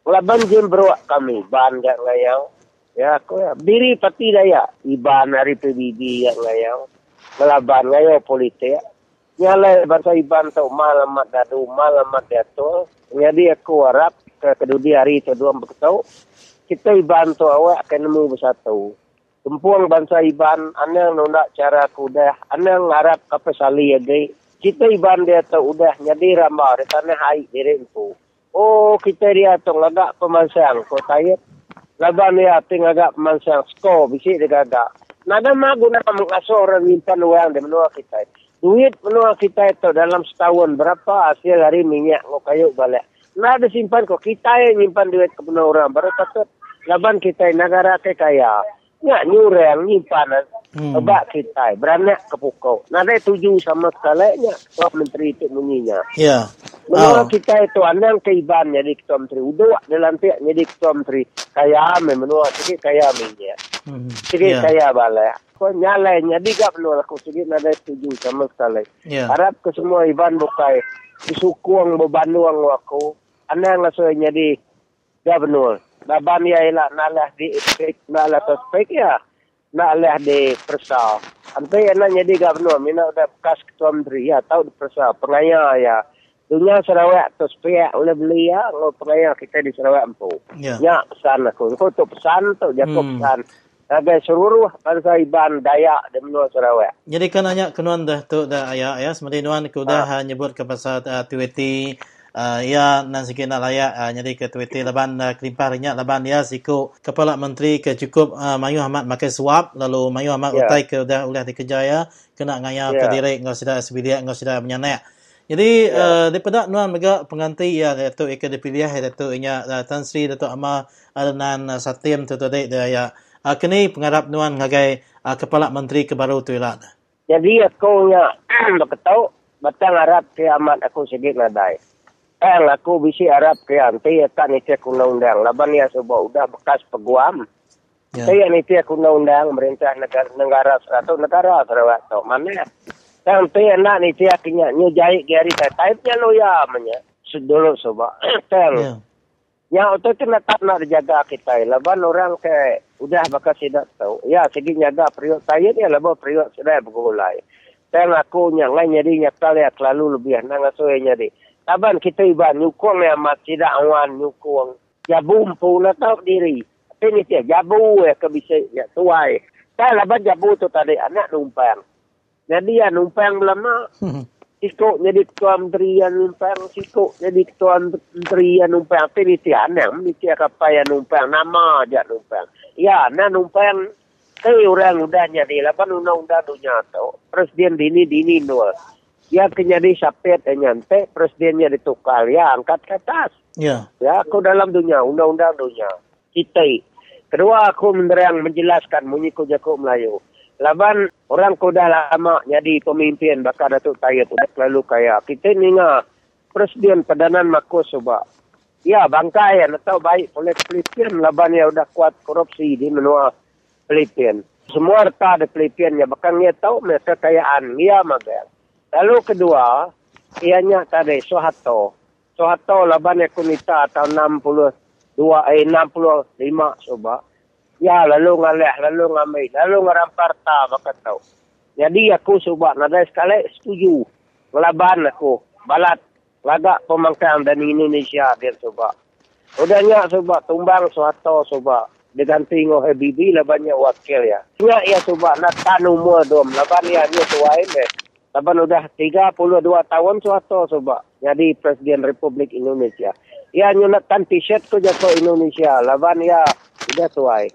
Laban jem beruak kami. Ban jak ngayau. Ya aku ya. Diri pati daya. Iban hari PBB yang ngayau. Laban ngayau politik. Nyalai bangsa Iban tu malam mat dadu. Malam mat datu. Jadi aku harap ke kedudi hari tu dua berketau kita iban tu awak akan nemu bersatu. Tempuang bangsa iban, anang nak cara kudah, anang harap kapa sali agai. Kita iban dia tu udah jadi ramah, di tanah hai diri itu. Oh, kita dia tu agak pemansang, kau tayat. Laban dia ting agak pemansang, sko, bisik dia agak. Nada mah guna mengasuh orang nyimpan uang di menua kita. Duit menua kita itu dalam setahun berapa hasil hari minyak kau kayu balik. Nah ada simpan kok kita yang nyimpan duit ke benar orang baru takut laban kita negara ke kaya nggak nyureng nyimpan Hmm. Kita beranak ke pukau. Nah ada tuju sama sekali nya Pak Menteri itu bunyinya. Ya. Menurut Oh. kita itu anang ke Iban jadi ketua menteri. Dalam pihak jadi ketua menteri. Kaya ame menurut sikit kaya minyak. Hmm. Sikit Ya. kaya balik. Kau nyalai jadi gak menurut aku sikit nada setuju sama sekali. Ya. Harap ke semua Iban bukai. Disukuang bebanuang aku. Anang langsung jadi gubernur. Laban ya ilah nalah di epek, nalah suspek ya. Nalah di persa. Sampai anak jadi gubernur. Mina udah bekas ketua menteri ya. Tahu di persa. Pengaya ya. Dunia Sarawak tu sepihak boleh beli ya. Kalau pengaya kita di Sarawak empu. Ya. Ya pesan aku. Kau tu pesan tu. Jakob Hmm. pesan. Sebagai seluruh bangsa Iban Dayak di menua Sarawak. Jadi kan hanya kenuan dah tu dah ayah ya seperti nuan ku dah ha. nyebut ke pasal uh, Twitter uh, ya nan sikit nak layak uh, jadi ke Twitter laban uh, kelimpah rinyak laban ya siku kepala menteri ke cukup uh, Mayu Ahmad makai suap lalu Mayu Ahmad Ya. utai ke dah ulah dikerja ya kena ngaya Ya. ke direk ngau sida sebidia ngau sida menyanak Jadi uh, daripada nuan mega penganti ya Datuk Eka dipilih ya Datuk inya uh, Tan Sri Datuk Ama Adanan uh, Satim tu tu dek dia ya. Uh, kini pengarap nuan ngagai uh, kepala menteri kebaru tu ilan. Jadi aku nya berketau batang Arab kiamat aku sedikit nadai. Eh aku bisi Arab kiamat ya kan itu aku undang. Laban ya sebab udah bekas peguam. Ya. Saya ni tiap undang-undang merintah negara negara atau negara tu. Mana? Sampai anak ni tiap kena nyujai gari tak type nya lo ya menya. Sedulu sebab. Tang. Ya. Yang itu kena tak nak dijaga kita. Laban orang ke udah bakal tidak tahu. Ya segi jaga periuk saya ni laban periuk sudah bergulai. Tang aku yang lain jadi nyakal ya selalu lebih nang aso jadi. Laban kita iban nyukung ya mat tidak awan nyukung. Ya bumpu na tahu diri. Tapi ni tiap jabu ya ke bisa ya tuai. Saya laban jabu tu tadi anak numpang. Jadi ya numpang lama. Siko jadi ketua menteri yang numpang. Siko jadi ketua menteri yang numpang. Tapi ni tiap anak. Ni tiap apa yang numpang. Nama aja numpang. Ya, na numpang. Tapi orang udah jadi. Lapan undang-undang dunia tu. Presiden dini dini nol. Ya kenyadi sapet nyante. Presidennya ditukar. Ya angkat ke atas. Ya. Ya, aku dalam dunia, undang-undang dunia. Kita. Kedua, aku menerang menjelaskan munyiku jaku Melayu. Laban, orang ku dah lama jadi pemimpin bakal Datuk Tayyip udah selalu kaya. Kita ni Presiden Padanan Mako Subak. Ya, bangkai yang tahu baik oleh Filipin. Laban ya udah kuat korupsi di menua Filipin. Semua harta di Filipin ya. Bahkan dia tahu mereka kekayaan. Ya, magal. Lalu kedua, ianya tadi Soeharto. Soeharto laban ya kunita tahun 62 eh 65 coba. Ya lalu ngaleh, lalu ngambil, lalu ngaramparta baka tahu. Jadi aku coba nada sekali setuju. Ngelaban aku balat lagak pemangkang dan Indonesia dia coba. Udahnya coba tumbang Soeharto coba diganti ngo Habibi labannya wakil ya. Nya ya coba nak tanu mua dom laban ya nya tuai me. Laban udah 32 tahun Soeharto coba jadi Presiden Republik Indonesia. Ya nyunatkan t-shirt ko jatuh Indonesia. Laban ya udah tuai.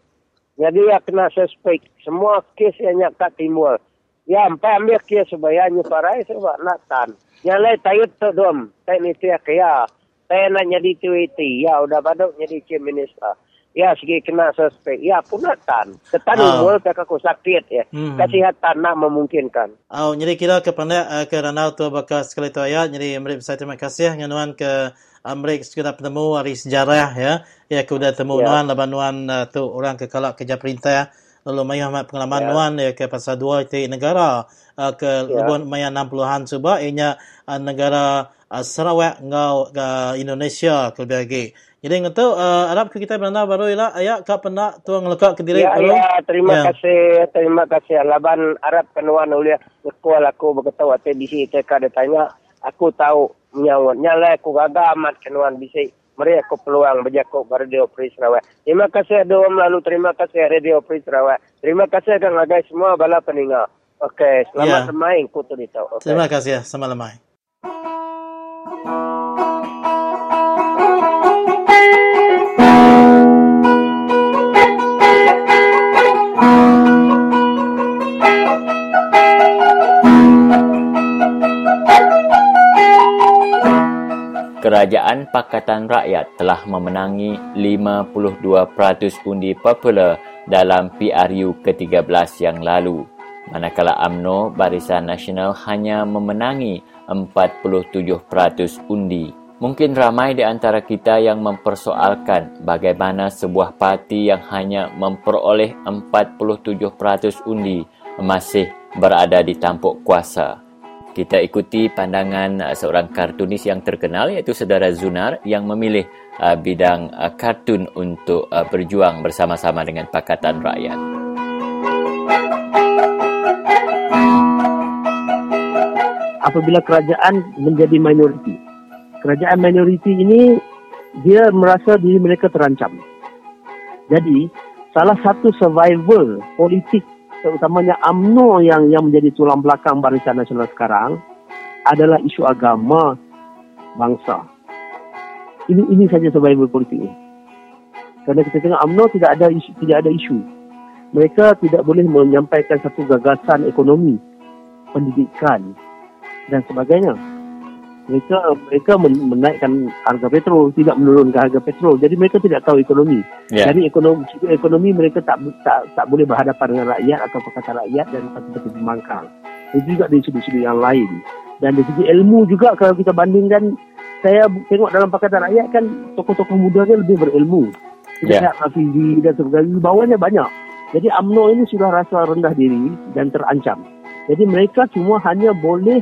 Jadi ya kena suspek. Semua kes yang nyak kat timur. Ya empat ambil kes supaya nyu parai sebab nak tan. Yang lain tayut tu dom. Tay ni tiak ya. Tay nak jadi tuiti. Ya udah baduk jadi chief minister. Ya segi kena suspek. Ya pun nak tan. Ketan Ah. umur tak aku sakit ya. Hmm. Kesihatan nak memungkinkan. Au jadi kira kepada uh, ke ranau tu bakal sekali tu ayat. Jadi Amrik saya terima kasih nganuan ke Amrik sekadar bertemu hari sejarah ya. Ya ke udah temu Ya. nuan laban nuan uh, tu orang ke kalak kerja perintah lalu maya amat pengalaman Ya. nuan ya ke pasal dua itu negara uh, ke Ya. lebih maya 60-an cuba ianya uh, negara uh, Sarawak ngau ke Indonesia ke lebih lagi. Jadi ngatu uh, Arab ke kita benar baru ialah ayat ka pernah tu ngelekat ke diri Ya, baru. ya, terima Ya. kasih, terima kasih. Laban Arab kenuan uliah ngekual aku berkata waktu di sini teka dia tanya, aku tahu menyawat. Nyala aku gagal amat kenuan di sini. Meri aku peluang berjakuk ke Radio Free Sarawak. Terima kasih doa lalu terima kasih Radio Free Sarawak. Terima kasih kang agai semua bala peninga. Okey, Ya. selamat bermain kutu di tahu. Okay. Terima kasih sama lemai. Kerajaan Pakatan Rakyat telah memenangi 52% undi popular dalam PRU ke-13 yang lalu. Manakala AMNO Barisan Nasional hanya memenangi 47% undi. Mungkin ramai di antara kita yang mempersoalkan bagaimana sebuah parti yang hanya memperoleh 47% undi masih berada di tampuk kuasa. Kita ikuti pandangan uh, seorang kartunis yang terkenal iaitu saudara Zunar yang memilih uh, bidang uh, kartun untuk berjuang bersama-sama dengan Pakatan Rakyat. apabila kerajaan menjadi minoriti. Kerajaan minoriti ini dia merasa diri mereka terancam. Jadi salah satu survival politik terutamanya AMNO yang yang menjadi tulang belakang Barisan Nasional sekarang adalah isu agama bangsa. Ini ini saja survival politiknya. Kerana kita tengok AMNO tidak ada isu, tidak ada isu. Mereka tidak boleh menyampaikan satu gagasan ekonomi, pendidikan dan sebagainya. Mereka mereka men- menaikkan harga petrol, tidak menurunkan harga petrol. Jadi mereka tidak tahu ekonomi. Ya. Jadi ekonomi ekonomi mereka tak tak tak boleh berhadapan dengan rakyat atau perkataan rakyat dan seperti pembangkang. Itu juga di sudut-sudut yang lain. Dan dari segi ilmu juga kalau kita bandingkan saya tengok dalam Pakatan Rakyat kan tokoh-tokoh muda ni lebih berilmu. Ya. yeah. Rafizi dan sebagainya. Bawahnya banyak. Jadi UMNO ini sudah rasa rendah diri dan terancam. Jadi mereka cuma hanya boleh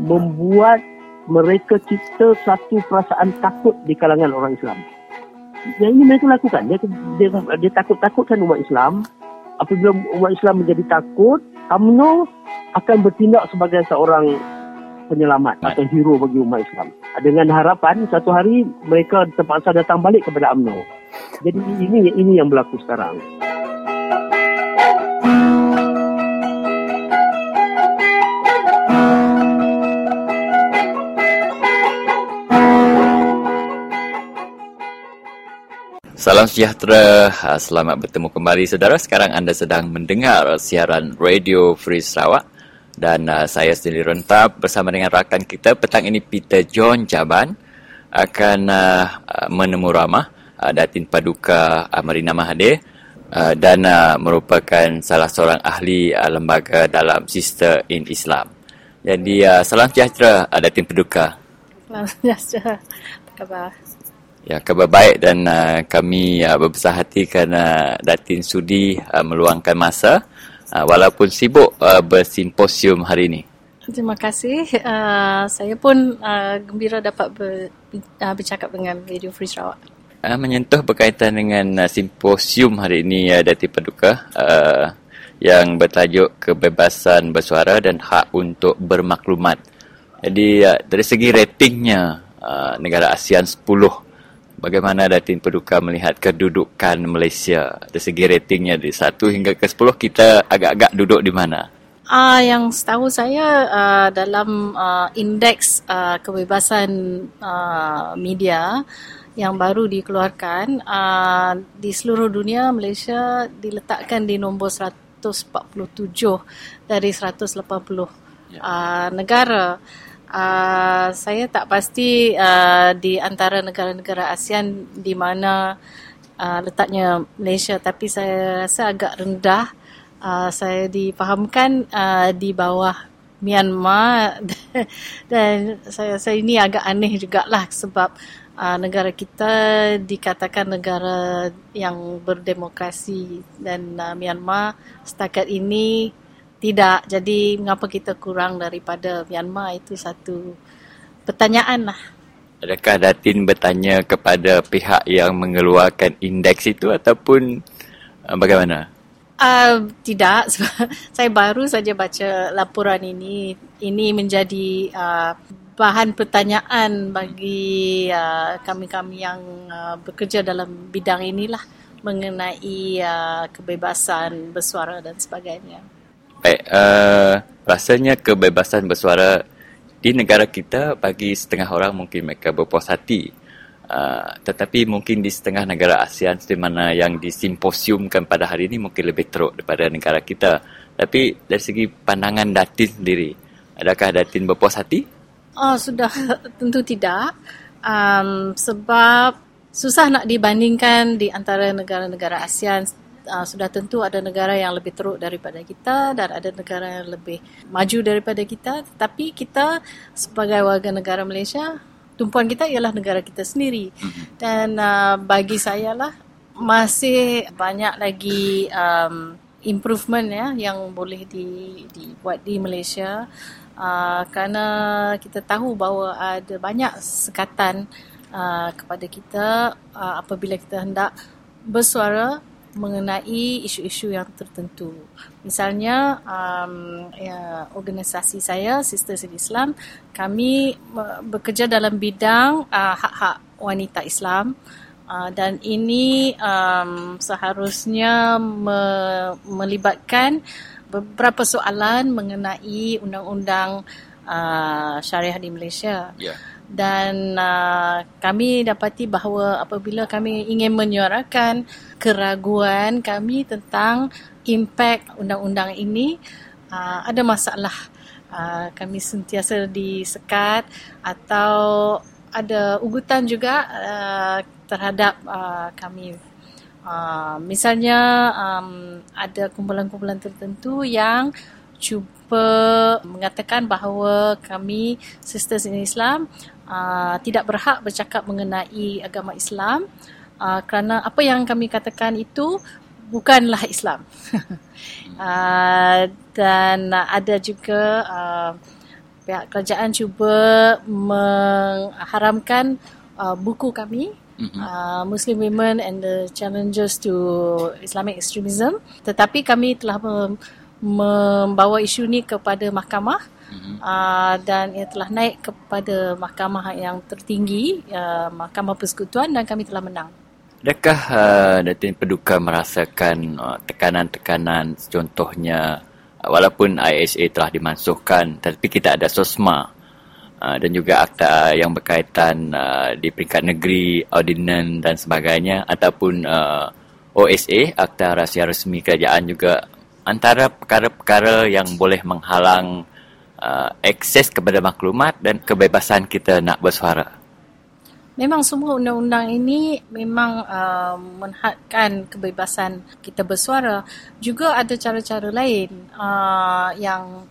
membuat mereka cipta satu perasaan takut di kalangan orang Islam. Yang ini mereka lakukan. Dia, dia, dia takut-takutkan umat Islam. Apabila umat Islam menjadi takut, UMNO akan bertindak sebagai seorang penyelamat atau hero bagi umat Islam. Dengan harapan satu hari mereka terpaksa datang balik kepada UMNO. Jadi ini ini yang berlaku sekarang. Salam sejahtera, Ah, selamat bertemu kembali saudara. Sekarang anda sedang mendengar siaran Radio Free Sarawak dan uh, saya sendiri rentap bersama dengan rakan kita petang ini Peter John Jaban akan uh, menemu ramah uh, Datin Paduka uh, Marina Mahathir uh, dan uh, merupakan salah seorang ahli uh, lembaga dalam Sister in Islam. Jadi uh, salam sejahtera uh, Datin Paduka. Salam sejahtera. Apa khabar? Ya, kabar baik dan uh, kami uh, berbesar hati kerana Datin sudi uh, meluangkan masa uh, walaupun sibuk uh, bersimposium hari ini. Terima kasih. Uh, saya pun uh, gembira dapat ber, uh, bercakap dengan Radio Free Sarawak. Uh, menyentuh berkaitan dengan uh, simposium hari ini uh, Datin Paduka uh, yang bertajuk kebebasan bersuara dan hak untuk bermaklumat. Jadi uh, dari segi ratingnya uh, negara ASEAN 10 Bagaimana Datin Paduka melihat kedudukan Malaysia dari segi ratingnya dari 1 hingga ke 10 kita agak-agak duduk di mana? Uh, yang setahu saya uh, dalam uh, indeks uh, kebebasan uh, media yang baru dikeluarkan uh, di seluruh dunia Malaysia diletakkan di nombor 147 dari 180 uh, negara. Uh, saya tak pasti uh, di antara negara-negara ASEAN di mana uh, letaknya Malaysia. Tapi saya rasa agak rendah. Uh, saya difahamkan uh, di bawah Myanmar. Dan saya rasa ini agak aneh jugalah sebab uh, negara kita dikatakan negara yang berdemokrasi. Dan uh, Myanmar setakat ini tidak. Jadi mengapa kita kurang daripada Myanmar itu satu pertanyaan lah. Adakah Datin bertanya kepada pihak yang mengeluarkan indeks itu ataupun uh, bagaimana? Uh, tidak, sebab saya baru saja baca laporan ini. Ini menjadi uh, bahan pertanyaan bagi uh, kami-kami yang uh, bekerja dalam bidang inilah mengenai uh, kebebasan bersuara dan sebagainya. Baik, uh, rasanya kebebasan bersuara di negara kita bagi setengah orang mungkin mereka berpuas hati. Uh, tetapi mungkin di setengah negara ASEAN di mana yang disimposiumkan pada hari ini mungkin lebih teruk daripada negara kita. Tapi dari segi pandangan Datin sendiri, adakah Datin berpuas hati? Oh, sudah tentu tidak. Um, sebab susah nak dibandingkan di antara negara-negara ASEAN uh, sudah tentu ada negara yang lebih teruk daripada kita dan ada negara yang lebih maju daripada kita. Tetapi kita sebagai warga negara Malaysia tumpuan kita ialah negara kita sendiri. Dan uh, bagi saya lah masih banyak lagi um, improvement ya yang boleh di, dibuat di Malaysia. Uh, kerana kita tahu bahawa ada banyak sekatan uh, kepada kita uh, apabila kita hendak bersuara mengenai isu-isu yang tertentu. Misalnya um, ya, organisasi saya Sisters in Islam kami bekerja dalam bidang uh, hak-hak wanita Islam uh, dan ini um, seharusnya me- melibatkan beberapa soalan mengenai undang-undang uh, syariah di Malaysia. Ya. Dan uh, kami dapati bahawa apabila kami ingin menyuarakan keraguan kami tentang impak undang-undang ini, uh, ada masalah uh, kami sentiasa disekat atau ada ugutan juga uh, terhadap uh, kami. Uh, misalnya um, ada kumpulan-kumpulan tertentu yang cuba mengatakan bahawa kami sisters in Islam uh, tidak berhak bercakap mengenai agama Islam uh, kerana apa yang kami katakan itu bukanlah Islam. uh, dan ada juga uh, pihak kerajaan cuba mengharamkan uh, buku kami mm-hmm. uh, Muslim Women and the Challenges to Islamic Extremism tetapi kami telah mem- membawa isu ini kepada mahkamah mm-hmm. uh, dan ia telah naik kepada mahkamah yang tertinggi uh, Mahkamah Persekutuan dan kami telah menang Adakah uh, Datin Peduka merasakan uh, tekanan-tekanan contohnya uh, walaupun ISA telah dimansuhkan tetapi kita ada SOSMA uh, dan juga akta yang berkaitan uh, di peringkat negeri, ordinan dan sebagainya ataupun uh, OSA, akta rahsia resmi kerajaan juga antara perkara-perkara yang boleh menghalang uh, akses kepada maklumat dan kebebasan kita nak bersuara. Memang semua undang-undang ini memang uh, menhadkan kebebasan kita bersuara. Juga ada cara-cara lain uh, yang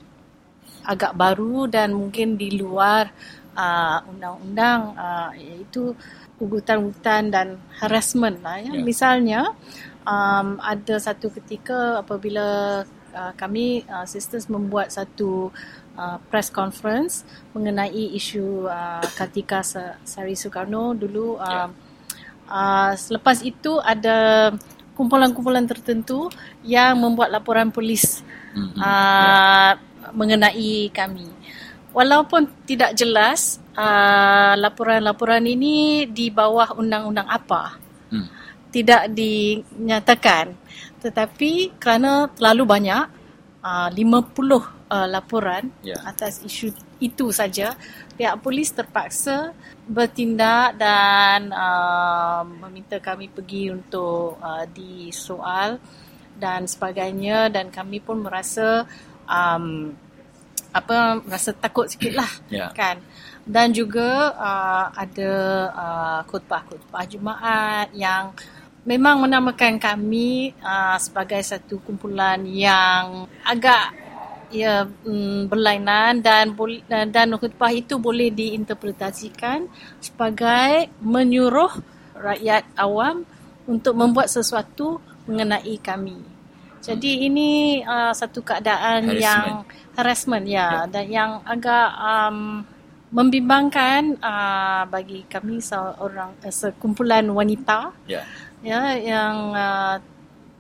agak baru dan mungkin di luar uh, undang-undang uh, iaitu ugutan-ugutan dan harassment lah ya. Yeah. Misalnya um, ada satu ketika apabila uh, kami uh, sisters membuat satu uh, press conference mengenai isu uh, Kartika Sari Soekarno dulu. Uh, yeah. uh, selepas itu ada kumpulan-kumpulan tertentu yang membuat laporan polis mm-hmm. uh, yeah. mengenai kami. Walaupun tidak jelas uh, laporan-laporan ini di bawah undang-undang apa, mm. tidak dinyatakan. Tetapi kerana terlalu banyak, uh, 50 uh, laporan yeah. atas isu itu saja pihak polis terpaksa bertindak dan uh, meminta kami pergi untuk uh, disoal dan sebagainya dan kami pun merasa um, apa merasa takut sikitlah yeah. kan dan juga uh, ada uh, khutbah-khutbah Jumaat yang memang menamakan kami uh, sebagai satu kumpulan yang agak ya mm, berlainan dan dan khutbah itu boleh diinterpretasikan sebagai menyuruh rakyat awam untuk membuat sesuatu mengenai kami. Jadi ini uh, satu keadaan harassment. yang harassment ya yeah. dan yang agak um, membimbangkan uh, bagi kami seorang uh, sekumpulan wanita yeah. ya yang uh,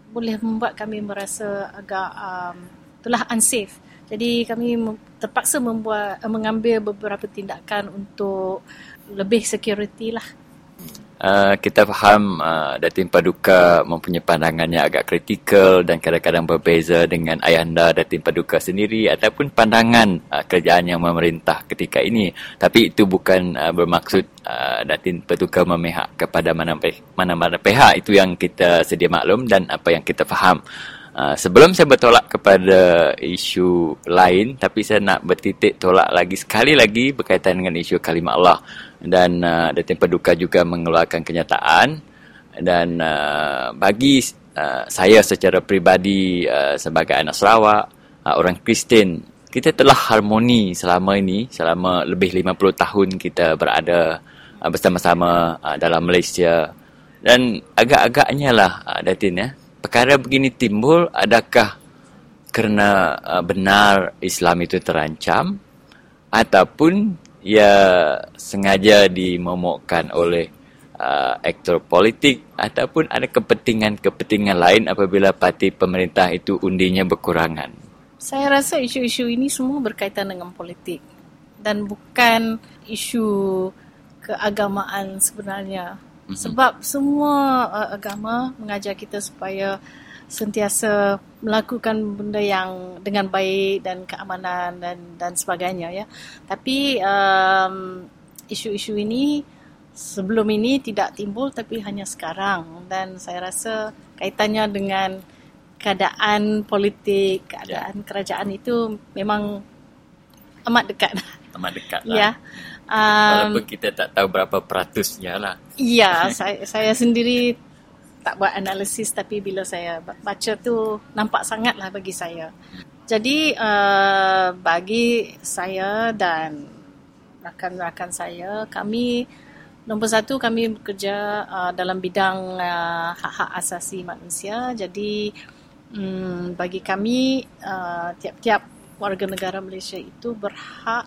boleh membuat kami merasa agak um, itulah unsafe. Jadi kami terpaksa membuat mengambil beberapa tindakan untuk lebih security lah. Uh, kita faham uh, Datin Paduka mempunyai pandangan yang agak kritikal dan kadang-kadang berbeza dengan ayahanda Datin Paduka sendiri ataupun pandangan uh, kerajaan yang memerintah ketika ini. Tapi itu bukan uh, bermaksud uh, Datin Paduka memihak kepada mana-mana pihak. Itu yang kita sedia maklum dan apa yang kita faham. Uh, sebelum saya bertolak kepada isu lain, tapi saya nak bertitik tolak lagi sekali lagi berkaitan dengan isu kalimah Allah. Dan uh, Datin Paduka juga mengeluarkan kenyataan. Dan uh, bagi uh, saya secara peribadi uh, sebagai anak Sarawak, uh, orang Kristian, kita telah harmoni selama ini, selama lebih 50 tahun kita berada uh, bersama-sama uh, dalam Malaysia. Dan agak-agaknya lah, uh, Datin ya, perkara begini timbul adakah kerana uh, benar Islam itu terancam ataupun ia sengaja dimomokkan oleh uh, aktor politik ataupun ada kepentingan-kepentingan lain apabila parti pemerintah itu undinya berkurangan. Saya rasa isu-isu ini semua berkaitan dengan politik dan bukan isu keagamaan sebenarnya. Mm-hmm. Sebab semua uh, agama mengajar kita supaya sentiasa melakukan benda yang dengan baik dan keamanan dan dan sebagainya ya. Tapi um, isu-isu ini sebelum ini tidak timbul tapi hanya sekarang dan saya rasa kaitannya dengan keadaan politik, keadaan yeah. kerajaan itu memang amat dekat. Amat dekat lah. Ya. Um, Walaupun kita tak tahu berapa peratusnya lah. Ya, saya, saya sendiri tak buat analisis tapi bila saya ba- baca tu nampak sangat lah bagi saya. Jadi uh, bagi saya dan rakan-rakan saya, kami nombor satu kami bekerja uh, dalam bidang uh, hak-hak asasi manusia. Jadi um, bagi kami uh, tiap-tiap warga negara Malaysia itu berhak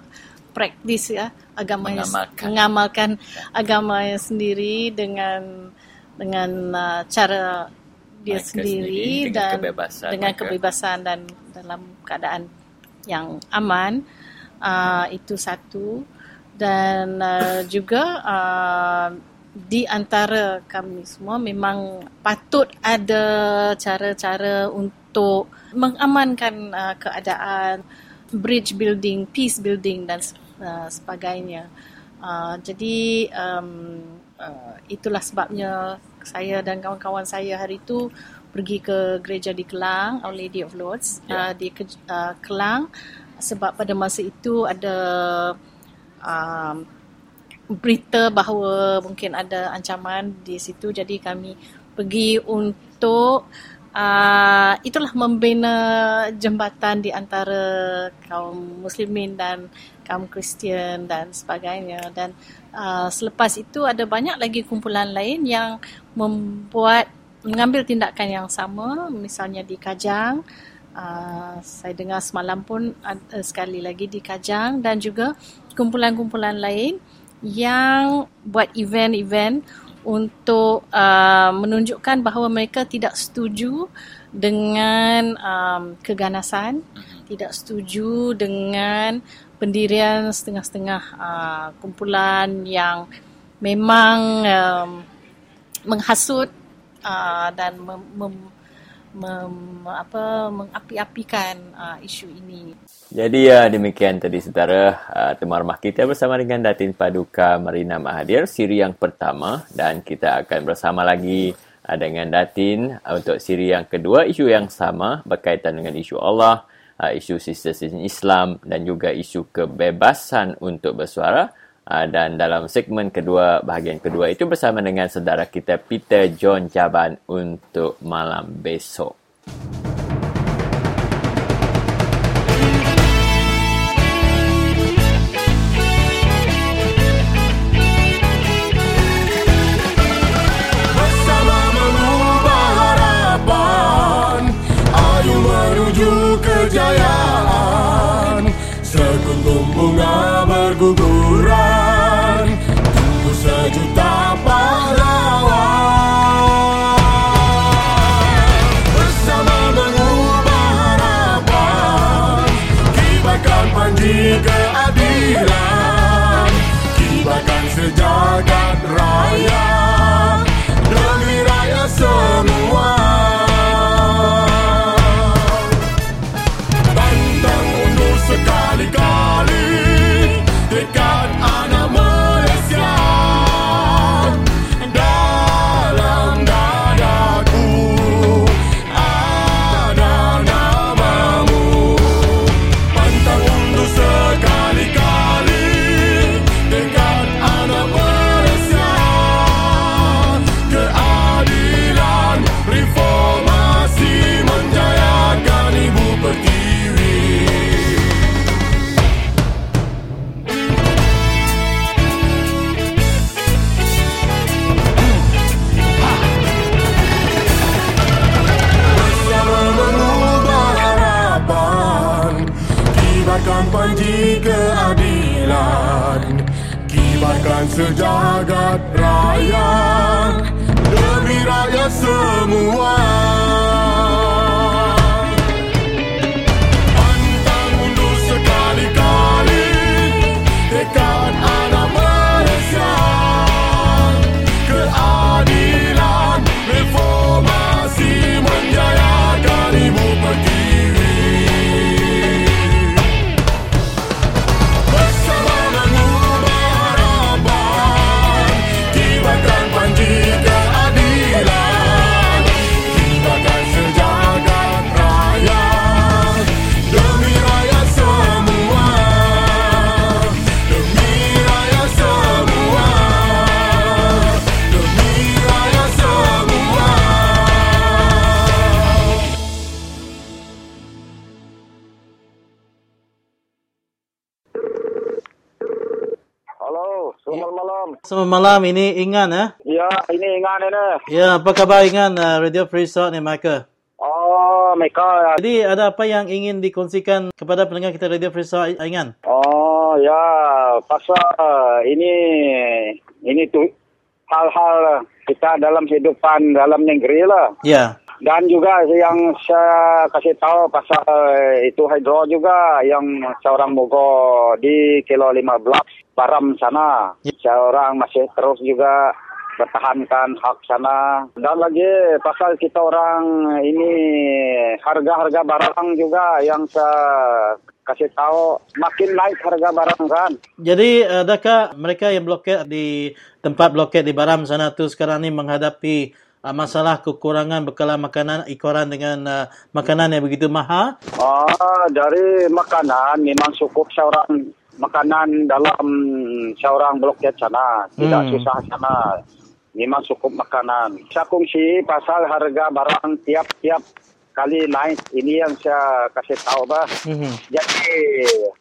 praktis ya agamanya Mengamalkan. mengamalkan agamanya sendiri dengan dengan uh, cara dia Mereka sendiri, sendiri dengan dan kebebasan dengan mereka. kebebasan dan dalam keadaan yang aman uh, itu satu dan uh, juga uh, di antara kami semua memang patut ada cara-cara untuk mengamankan uh, keadaan bridge building, peace building dan uh, sebagainya. Uh, jadi um, uh, itulah sebabnya saya dan kawan-kawan saya hari itu pergi ke gereja di Kelang, Our Lady of Lords Ya. uh, di uh, Kelang sebab pada masa itu ada um, berita bahawa mungkin ada ancaman di situ jadi kami pergi untuk uh, itulah membina jambatan di antara kaum muslimin dan kaum Kristian dan sebagainya. Dan uh, selepas itu ada banyak lagi kumpulan lain yang membuat mengambil tindakan yang sama. Misalnya di Kajang uh, saya dengar semalam pun ada sekali lagi di Kajang dan juga kumpulan-kumpulan lain yang buat event-event untuk uh, menunjukkan bahawa mereka tidak setuju dengan um, keganasan, tidak setuju dengan pendirian setengah-setengah uh, kumpulan yang memang um, menghasut uh, dan mem, mem, mem, apa mengapi-apikan uh, isu ini. Jadi ya demikian tadi saudara. Uh, temu rumah kita bersama dengan Datin Paduka Marina Mahathir siri yang pertama. Dan kita akan bersama lagi uh, dengan Datin uh, untuk siri yang kedua isu yang sama berkaitan dengan isu Allah, uh, isu sistem Islam dan juga isu kebebasan untuk bersuara. uh, dan dalam segmen kedua bahagian kedua itu bersama dengan saudara kita Peter John Jaban untuk malam besok. Selamat malam, ini Ingan ya. Ya, ini Ingan ini. Ya, apa khabar Ingan? Uh, Radio Free Sound ni Michael. Oh, mereka. Jadi ada apa yang ingin dikongsikan kepada pendengar kita Radio Free Sound Ingan? Oh, ya, pasal uh, ini ini tu hal-hal kita dalam kehidupan dalam negeri lah. Ya. Dan juga yang saya kasih tahu pasal eh, itu hidro juga yang seorang mogo di kilo 15 Baram sana. Seorang masih terus juga pertahankan hak sana. Dan lagi pasal kita orang ini harga-harga barang juga yang saya kasih tahu makin naik harga barang kan. Jadi adakah mereka yang blokade di tempat blokade di Baram sana tu sekarang ni menghadapi uh, masalah kekurangan bekalan makanan ikoran dengan uh, makanan yang begitu mahal? Ah, dari makanan memang cukup seorang makanan dalam seorang blokade sana. Tidak Hmm. susah sana. Memang cukup makanan. Saya kongsi pasal harga barang tiap-tiap kali naik. Ini yang saya kasih tahu bah. Mhm. Jadi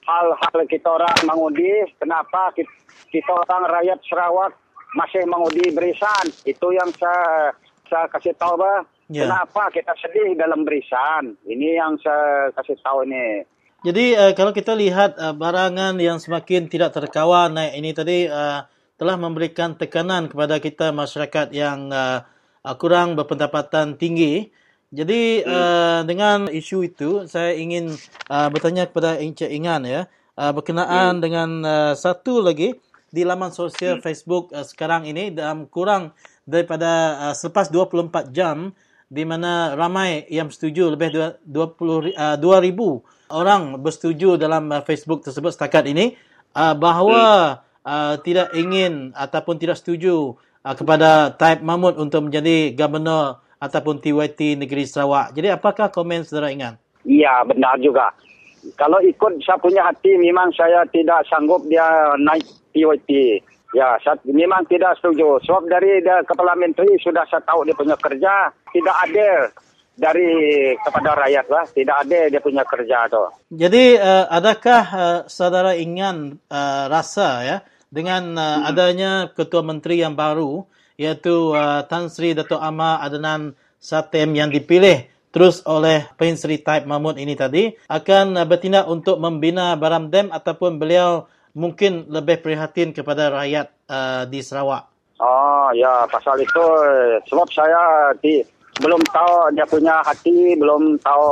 hal-hal kita orang mengudi, kenapa kita, kita orang rakyat Sarawak masih mengudi berisan? Itu yang saya saya kasih tahu bah. Ya. Kenapa kita sedih dalam berisan? Ini yang saya kasih tahu ini. Jadi uh, kalau kita lihat uh, barangan yang semakin tidak terkawal naik ini tadi uh, telah memberikan tekanan kepada kita masyarakat yang uh, kurang berpendapatan tinggi. Jadi uh, dengan isu itu saya ingin uh, bertanya kepada Encik Ingan ya uh, berkenaan dengan uh, satu lagi di laman sosial Facebook uh, sekarang ini dalam kurang daripada uh, selepas 24 jam di mana ramai yang bersetuju lebih dua- 20 ri- uh, 2000 orang bersetuju dalam uh, Facebook tersebut setakat ini uh, bahawa uh, tidak ingin ataupun tidak setuju uh, kepada Taib Mahmud untuk menjadi gubernur ataupun TYT negeri Sarawak. Jadi apakah komen saudara Ingan? Iya, benar juga. Kalau ikut saya punya hati, memang saya tidak sanggup dia naik PYT. Ya, saya memang tidak setuju. Sebab dari dia Kepala Menteri sudah saya tahu dia punya kerja tidak adil dari kepada rakyat lah. Tidak adil dia punya kerja tu. Jadi uh, adakah uh, saudara Ingan uh, rasa ya dengan uh, adanya ketua menteri yang baru iaitu uh, Tan Sri Dato' Amar Adnan Satem yang dipilih terus oleh Pen Sri Taib Mahmud ini tadi akan uh, bertindak untuk membina Baram Dam ataupun beliau mungkin lebih prihatin kepada rakyat uh, di Sarawak. Oh ya, pasal itu sebab saya di, belum tahu dia punya hati, belum tahu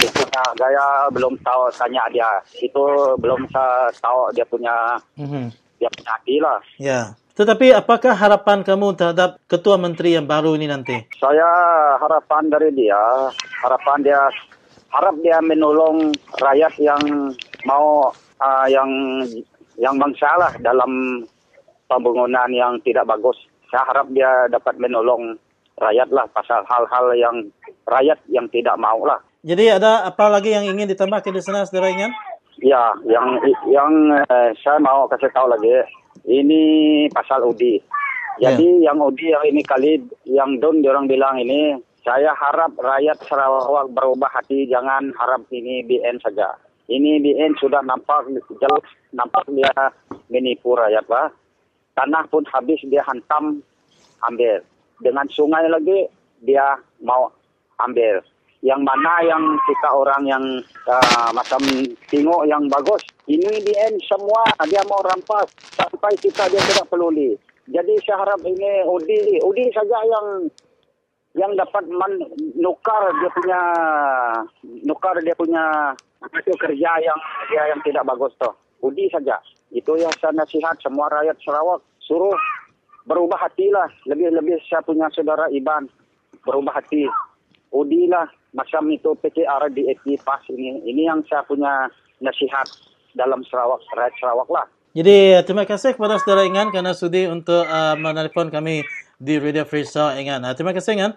dia punya gaya, belum tahu tanya dia. Itu belum saya tahu dia punya Mhm. dia punya hati lah. Ya. Tetapi apakah harapan kamu terhadap ketua menteri yang baru ini nanti? Saya harapan dari dia, harapan dia harap dia menolong rakyat yang mau ah, yang yang bangsa lah dalam pembangunan yang tidak bagus. Saya harap dia dapat menolong rakyat lah pasal hal-hal yang rakyat yang tidak mau lah. Jadi ada apa lagi yang ingin ditambahkan di sana saudara Ingan? Ya, yang yang eh, saya mau kasih tahu lagi, ini pasal UDI. Jadi yang UDI yang ini kali yang Don orang bilang ini, saya harap rakyat Sarawak berubah hati, jangan harap ini BN saja. Ini BN sudah nampak jelas, nampak dia menipu rakyat lah. Tanah pun habis dia hantam, ambil. Dengan sungai lagi dia mau ambil yang mana yang kita orang yang uh, macam tengok yang bagus ini di end semua dia mau rampas sampai kita dia tidak peduli jadi saya harap ini Udi Udi saja yang yang dapat menukar dia punya nukar dia punya itu kerja yang dia yang tidak bagus tuh Udi saja itu yang saya nasihat semua rakyat Sarawak suruh berubah hati lah lebih-lebih saya punya saudara Iban berubah hati Udi lah macam itu PKR di PAS ini. Ini yang saya punya nasihat dalam Sarawak, rakyat Sarawak lah. Jadi terima kasih kepada saudara Ingan kerana sudi untuk uh, menelpon kami di Radio Free Sarawak Ingan. Uh, terima kasih Ingan.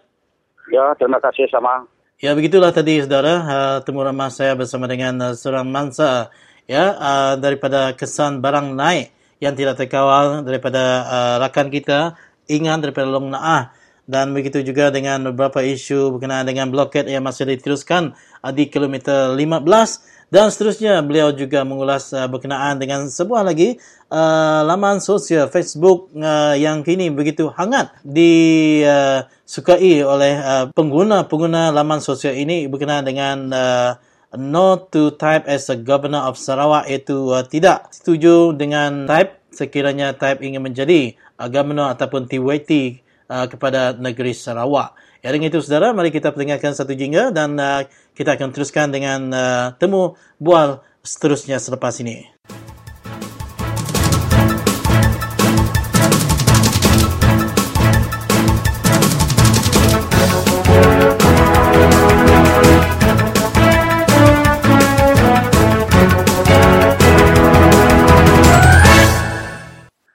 Ya, terima kasih sama. Ya begitulah tadi saudara. Uh, temu ramah saya bersama dengan uh, seorang mangsa. Ya uh, daripada kesan barang naik yang tidak terkawal daripada uh, rakan kita Ingan daripada Long Naah dan begitu juga dengan beberapa isu berkenaan dengan blokad yang masih diteruskan uh, di kilometer 15 dan seterusnya beliau juga mengulas uh, berkenaan dengan sebuah lagi uh, laman sosial Facebook uh, yang kini begitu hangat disukai oleh uh, pengguna-pengguna laman sosial ini berkenaan dengan uh, no to type as a governor of Sarawak iaitu uh, tidak setuju dengan type sekiranya type ingin menjadi uh, governor ataupun TYT uh, kepada negeri Sarawak. Ya, dengan itu saudara, mari kita perdengarkan satu jingga dan uh, kita akan teruskan dengan uh, temu bual seterusnya selepas ini.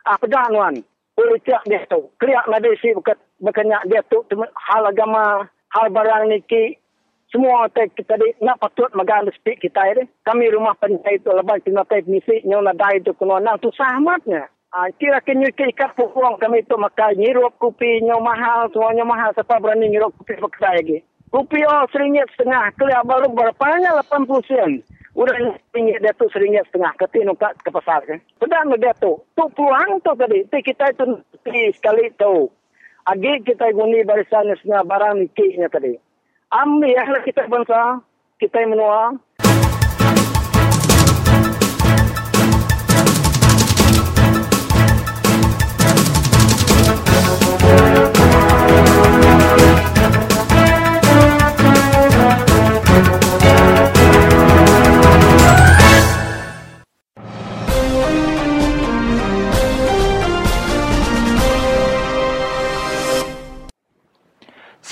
Ah, pedang wan. Politik dia tu. Keliak Malaysia bukan berkenyak dia tu hal agama, hal barang niki semua te kita di nak patut magan speak kita ini. Kami rumah penjai itu lepas kena tai misi nyona dai tu kena nang tu sahmatnya. Ah, kira ke ikat pukuang kami tu maka nyirup kopi nyo mahal, semuanya mahal siapa berani nyirup kopi pakai lagi. Kopi oh seringgit setengah, keliak baru berapanya 80 sen. Udah ringgit dia tu seringgit setengah ke tino ke, ke pasar kan. Sedang dia tu. Tu peluang tu tadi. Ti kita itu ti sekali tu. Agi kita guni barisan setengah barang nikihnya tadi. Ambil ya kita bangsa. Kita menua.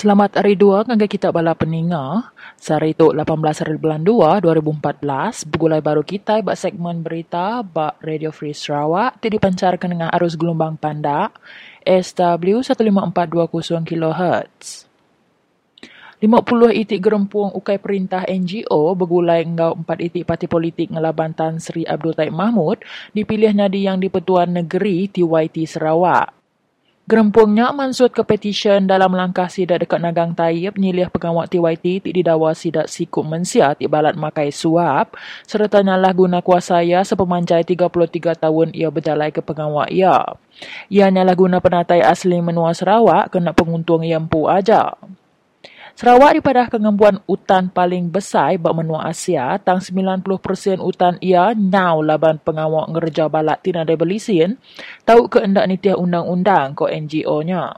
Selamat hari dua kangge kita bala peninga. Sari tu 18 hari bulan 2 2014 begulai baru kita bak segmen berita bak Radio Free Sarawak ti dipancarkan dengan arus gelombang pandak SW 15420 kHz. 50 itik gerempung ukai perintah NGO bergulai engau 4 itik parti politik ngelaban Tan Sri Abdul Taib Mahmud dipilihnya di yang di-Pertuan Negeri TYT Sarawak. Gerempungnya mansut ke petisyen dalam langkah sidak dekat Nagang Taib nyilih pegawai TYT ti didawa sidak sikup mensia ti balat makai suap serta nyalah guna kuasa ia sepemanjai 33 tahun ia berjalai ke pegawai ia. Ia nyalah guna penatai asli menua Sarawak kena penguntung yang pu aja. Sarawak dipadah kengembuan utan paling besar bak menua Asia, tang 90% utan ia nyau laban pengawak ngerja balak tina debelisin, tahu ke endak nitiah undang-undang ko NGO-nya.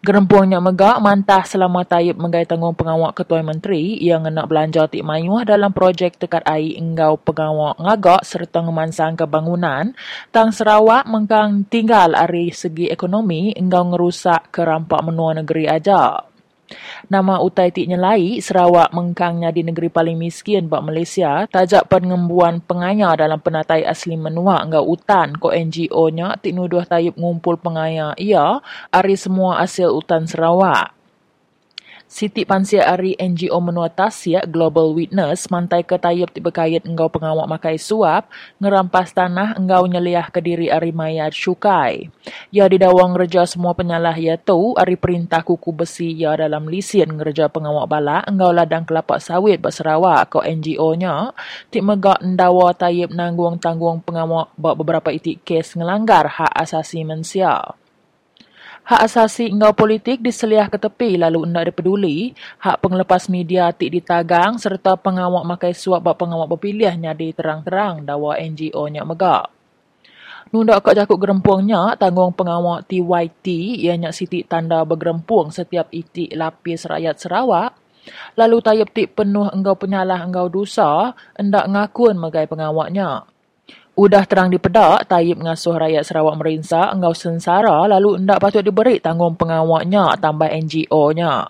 Gerempuangnya megak mantah selama Tayyip menggai tanggung pengawak ketua menteri yang nak belanja tik mayuh dalam projek tekat air enggau pengawak ngagak serta ngemansang kebangunan tang Sarawak mengkang tinggal ari segi ekonomi enggau ngerusak kerampak menua negeri aja. Nama utai tiknya lai, Sarawak mengkangnya di negeri paling miskin bak Malaysia, tajak pengembuan pengaya dalam penatai asli menua enggak utan ko NGO-nya tik nuduh tayub ngumpul pengaya ia ari semua hasil utan Sarawak. Siti Pansia Ari NGO Menua Tasya Global Witness mantai ke tayub berkait engkau pengawak makai suap, ngerampas tanah engkau nyeliah ke diri Ari Mayat Syukai. Ya didawang reja semua penyalah ya tu, Ari perintah kuku besi ya dalam lisin ngereja pengawak bala, engkau ladang kelapa sawit bak Sarawak ko NGO-nya, ti megak ndawa tayub nanggung tanggung pengawak beberapa itik kes ngelanggar hak asasi manusia. Hak asasi engkau politik diseliah ke tepi lalu hendak dipeduli, hak pengelepas media tik ditagang serta pengawak makai suap bak pengawak berpilihnya di terang-terang dawa NGO-nya megak. Nundak kat jakuk gerempuangnya, tanggung pengawak TYT ianya siti tanda bergerempuang setiap itik lapis rakyat Sarawak, lalu tayap tik penuh engkau penyalah engkau dosa, hendak ngakun megai pengawaknya. Udah terang dipedak, Tayyip ngasuh rakyat Sarawak merinsa, engkau sensara, lalu hendak patut diberi tanggung pengawaknya, tambah NGO-nya.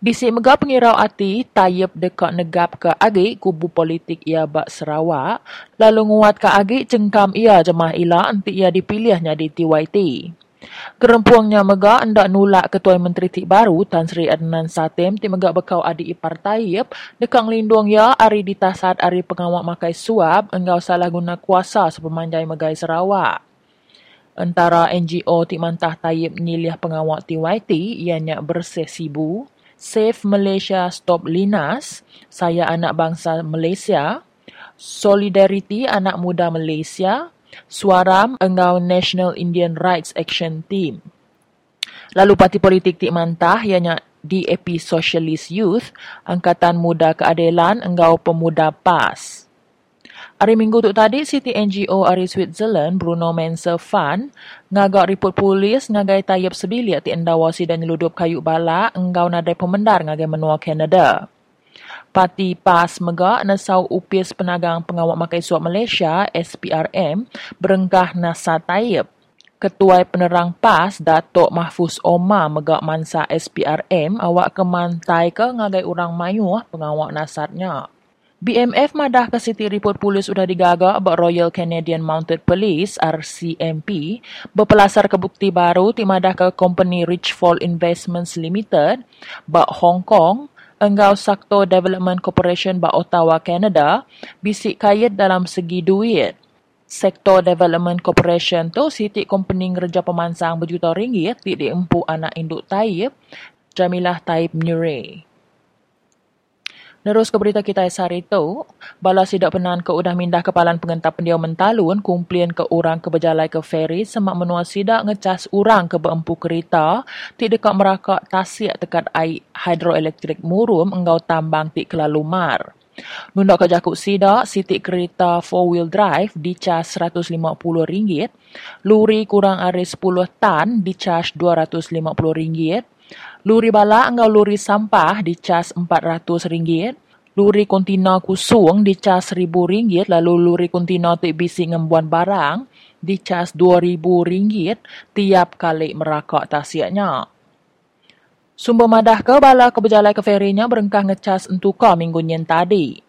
Bisik megah pengirau hati, Tayyip dekat negap ke agi kubu politik ia bak Sarawak, lalu nguat ke agi cengkam ia jemah ila nanti ia dipilihnya di TYT. Gerempuangnya megak hendak nulak Ketua Menteri Tik Baru Tan Sri Adnan Satem. Ti megak bekau adik ipar Tayyip dekang lindung ya ari ditasat ari pengawak makai suap engkau salah guna kuasa sepemanjai megai Sarawak. Antara NGO Tik Mantah Tayyip Nyilih Pengawak TYT ianya Bersih Sibu, Save Malaysia Stop Linas, Saya Anak Bangsa Malaysia, Solidarity Anak Muda Malaysia, Suaram Engau National Indian Rights Action Team. Lalu parti politik Tik Mantah ianya DAP Socialist Youth, Angkatan Muda Keadilan Engau Pemuda PAS. Hari Minggu tu tadi, Siti NGO Ari Switzerland, Bruno Menser Fund, ngagak report polis ngagai tayap sebilik ti endawasi dan nyeludup kayu bala engau nadai pemendar ngagai menua Canada. Parti PAS Megak nasau upis penagang pengawak makai suap Malaysia, SPRM, berengkah nasa tayap. Ketua Penerang PAS, Datuk Mahfuz Omar megak mansa SPRM, awak kemantai ke ngagai orang mayuh pengawak nasarnya. BMF madah ke City Report Polis sudah digagak buat Royal Canadian Mounted Police RCMP berpelasar ke bukti baru ti madah ke company Richfall Investments Limited bak Hong Kong enggau Sakto Development Corporation bak Ottawa, Canada bisik kait dalam segi duit. Sektor Development Corporation tu sitik company ngerja pemansang berjuta ringgit ti diempu anak induk Taib, Jamilah Taib Murray. Nerus ke berita kita hari itu, bala sidak penan ke udah mindah kepalan pengentap pendiau mentalun kumplian ke orang ke berjalai ke feri semak menua sidak ngecas orang ke beempu kereta ti dekat merakak tasik dekat air hidroelektrik murum enggau tambang ti kelalumar. Nundak ke jakuk sidak, sitik kereta four-wheel drive dicas RM150, luri kurang ari 10 tan dicas RM250, Luri bala engkau luri sampah dicas RM400. Luri kontina kusung dicas RM1,000. Lalu luri kontina tik bisi ngembuan barang dicas RM2,000 tiap kali merakak tasiaknya. Sumber madah ke bala ke berjalai ke ferinya berengkah ngecas entuka minggu nyen tadi.